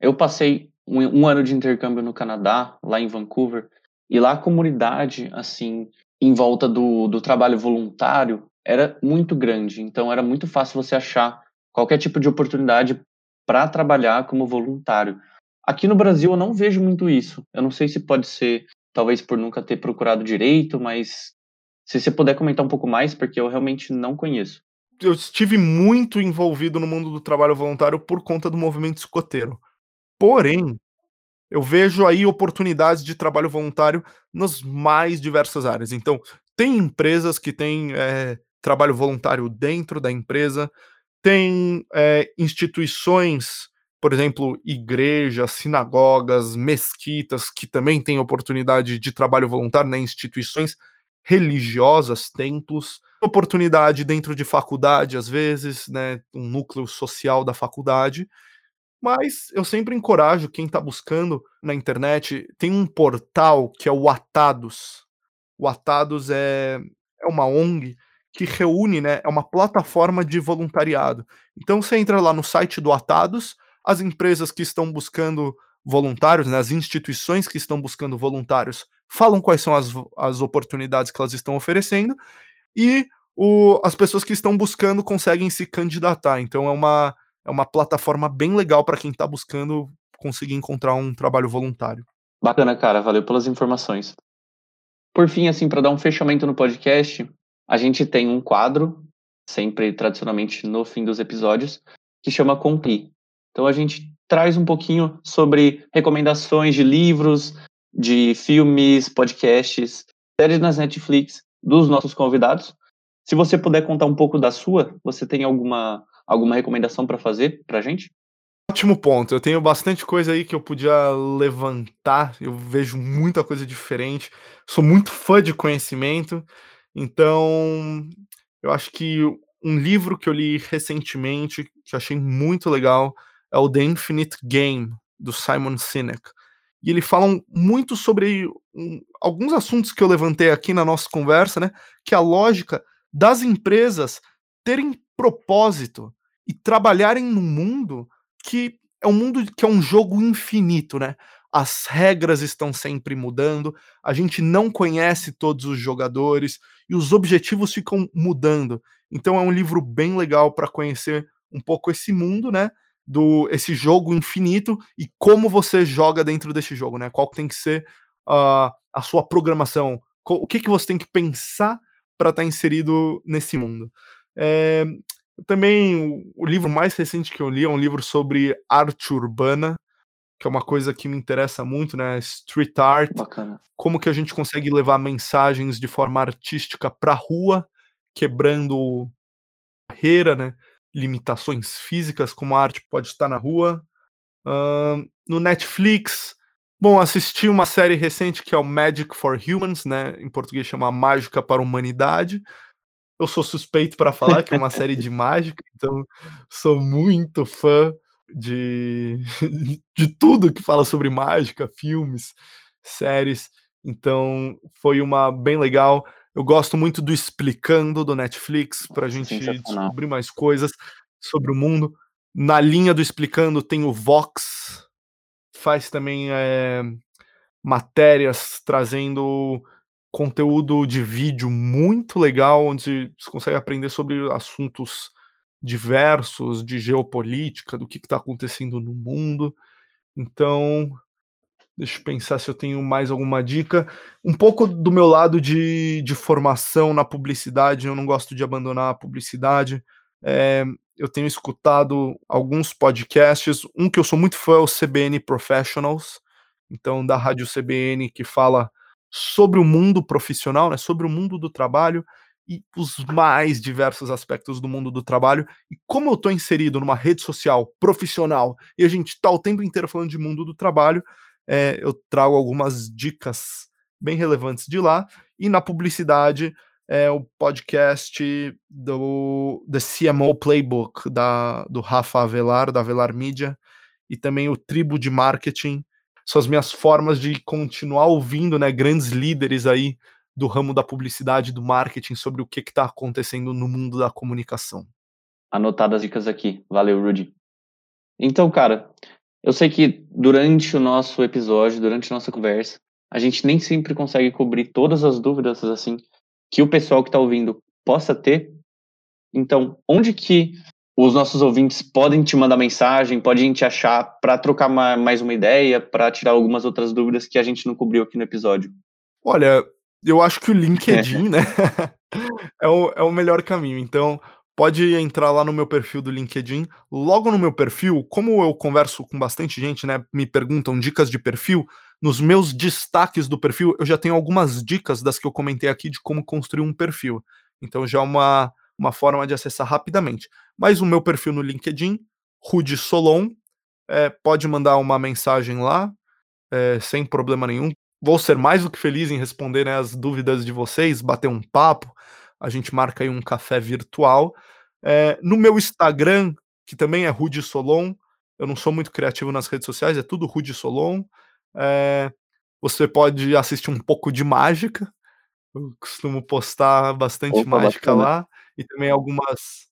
eu passei um, um ano de intercâmbio no Canadá, lá em Vancouver, e lá a comunidade, assim, em volta do, do trabalho voluntário era muito grande. Então era muito fácil você achar qualquer tipo de oportunidade para trabalhar como voluntário. Aqui no Brasil eu não vejo muito isso. Eu não sei se pode ser, talvez por nunca ter procurado direito, mas se você puder comentar um pouco mais, porque eu realmente não conheço. Eu estive muito envolvido no mundo do trabalho voluntário por conta do movimento escoteiro. Porém, eu vejo aí oportunidades de trabalho voluntário nas mais diversas áreas. Então, tem empresas que têm é, trabalho voluntário dentro da empresa, tem é, instituições, por exemplo, igrejas, sinagogas, mesquitas, que também têm oportunidade de trabalho voluntário, né, instituições religiosas, templos, oportunidade dentro de faculdade, às vezes, né, um núcleo social da faculdade, mas eu sempre encorajo quem está buscando na internet, tem um portal que é o Atados. O Atados é, é uma ONG que reúne, né, é uma plataforma de voluntariado. Então você entra lá no site do Atados, as empresas que estão buscando voluntários, né, as instituições que estão buscando voluntários, falam quais são as, as oportunidades que elas estão oferecendo e o, as pessoas que estão buscando conseguem se candidatar. Então é uma é uma plataforma bem legal para quem está buscando conseguir encontrar um trabalho voluntário. Bacana, cara. Valeu pelas informações. Por fim, assim, para dar um fechamento no podcast, a gente tem um quadro, sempre tradicionalmente no fim dos episódios, que chama Compli. Então a gente traz um pouquinho sobre recomendações de livros, de filmes, podcasts, séries nas Netflix dos nossos convidados. Se você puder contar um pouco da sua, você tem alguma alguma recomendação para fazer para gente? Ótimo ponto. Eu tenho bastante coisa aí que eu podia levantar. Eu vejo muita coisa diferente. Sou muito fã de conhecimento. Então, eu acho que um livro que eu li recentemente, que eu achei muito legal, é o The Infinite Game, do Simon Sinek. E ele fala muito sobre um, alguns assuntos que eu levantei aqui na nossa conversa, né? Que é a lógica das empresas terem propósito e trabalharem num mundo que é um mundo que é um jogo infinito, né? As regras estão sempre mudando, a gente não conhece todos os jogadores e os objetivos ficam mudando. Então é um livro bem legal para conhecer um pouco esse mundo, né? Do esse jogo infinito e como você joga dentro desse jogo, né? Qual tem que ser uh, a sua programação, o que, que você tem que pensar para estar tá inserido nesse mundo. É, também, o livro mais recente que eu li é um livro sobre arte urbana, que é uma coisa que me interessa muito, né? Street art. Bacana. Como que a gente consegue levar mensagens de forma artística para a rua, quebrando barreira, né? Limitações físicas, como a arte pode estar na rua. Uh, no Netflix, bom, assisti uma série recente que é o Magic for Humans, né? Em português chama Mágica para a Humanidade eu sou suspeito para falar que é uma série de mágica, então sou muito fã de, <laughs> de tudo que fala sobre mágica, filmes, séries. Então foi uma bem legal. Eu gosto muito do Explicando do Netflix para a gente descobrir mais coisas sobre o mundo. Na linha do Explicando tem o Vox, faz também é, matérias trazendo conteúdo de vídeo muito legal, onde você consegue aprender sobre assuntos diversos de geopolítica, do que está acontecendo no mundo. Então, deixa eu pensar se eu tenho mais alguma dica. Um pouco do meu lado de, de formação na publicidade, eu não gosto de abandonar a publicidade. É, eu tenho escutado alguns podcasts. Um que eu sou muito fã é o CBN Professionals, então da Rádio CBN, que fala sobre o mundo profissional, né, sobre o mundo do trabalho e os mais diversos aspectos do mundo do trabalho. E como eu estou inserido numa rede social profissional e a gente está o tempo inteiro falando de mundo do trabalho, é, eu trago algumas dicas bem relevantes de lá. E na publicidade, é o podcast do The CMO Playbook, da, do Rafa Avelar, da Avelar Media, e também o Tribo de Marketing, são as minhas formas de continuar ouvindo né, grandes líderes aí do ramo da publicidade, do marketing, sobre o que está acontecendo no mundo da comunicação. Anotadas dicas aqui. Valeu, Rudy. Então, cara, eu sei que durante o nosso episódio, durante a nossa conversa, a gente nem sempre consegue cobrir todas as dúvidas assim que o pessoal que está ouvindo possa ter. Então, onde que os nossos ouvintes podem te mandar mensagem, podem te achar para trocar uma, mais uma ideia, para tirar algumas outras dúvidas que a gente não cobriu aqui no episódio? Olha, eu acho que o <laughs> LinkedIn, né, <laughs> é o, é o melhor caminho. Então, pode entrar lá no meu perfil do LinkedIn. Logo no meu perfil, como eu converso com bastante gente, né, me perguntam dicas de perfil, nos meus destaques do perfil, eu já tenho algumas dicas das que eu comentei aqui de como construir um perfil. Então já é uma, uma forma de acessar rapidamente. Mas o meu perfil no LinkedIn, Rudy Solon, é, pode mandar uma mensagem lá, é, sem problema nenhum. Vou ser mais do que feliz em responder né, as dúvidas de vocês, bater um papo. A gente marca aí um café virtual. É, no meu Instagram, que também é Rudy Solon, eu não sou muito criativo nas redes sociais, é tudo Rudy Solon. É, você pode assistir um pouco de mágica. Eu costumo postar bastante Opa, mágica bacana. lá. E também algumas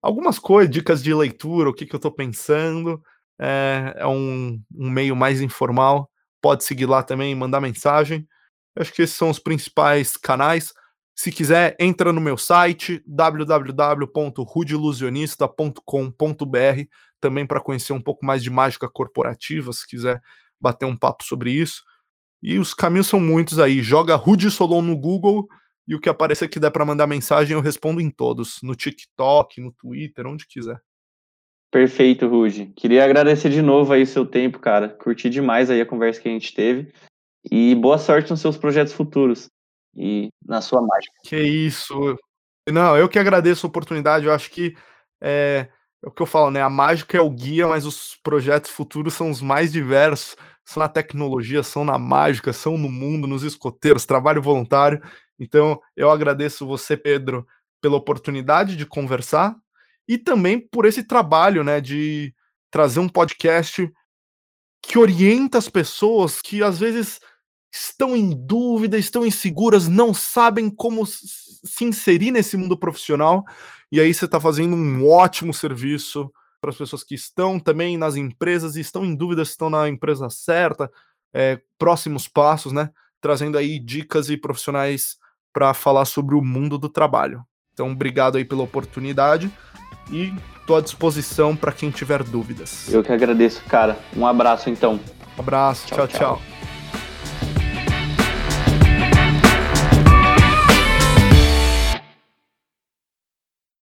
algumas coisas, dicas de leitura, o que, que eu estou pensando. É, é um, um, meio mais informal. Pode seguir lá também, mandar mensagem. Eu acho que esses são os principais canais. Se quiser, entra no meu site www.rudilusionista.com.br também para conhecer um pouco mais de mágica corporativa, se quiser bater um papo sobre isso. E os caminhos são muitos aí. Joga Rudy Solon no Google e o que aparecer que der para mandar mensagem eu respondo em todos, no TikTok, no Twitter, onde quiser. Perfeito, Rudy. Queria agradecer de novo aí o seu tempo, cara. Curti demais aí a conversa que a gente teve. E boa sorte nos seus projetos futuros e na sua mágica. Que isso. Não, eu que agradeço a oportunidade. Eu acho que é, é o que eu falo, né? A mágica é o guia, mas os projetos futuros são os mais diversos são na tecnologia, são na mágica, são no mundo, nos escoteiros, trabalho voluntário. Então, eu agradeço você, Pedro, pela oportunidade de conversar e também por esse trabalho, né, de trazer um podcast que orienta as pessoas que às vezes estão em dúvida, estão inseguras, não sabem como se inserir nesse mundo profissional. E aí você está fazendo um ótimo serviço para as pessoas que estão também nas empresas e estão em dúvida se estão na empresa certa, é, próximos passos, né? Trazendo aí dicas e profissionais para falar sobre o mundo do trabalho. Então, obrigado aí pela oportunidade e estou à disposição para quem tiver dúvidas. Eu que agradeço, cara. Um abraço então. Um abraço, tchau, tchau. tchau.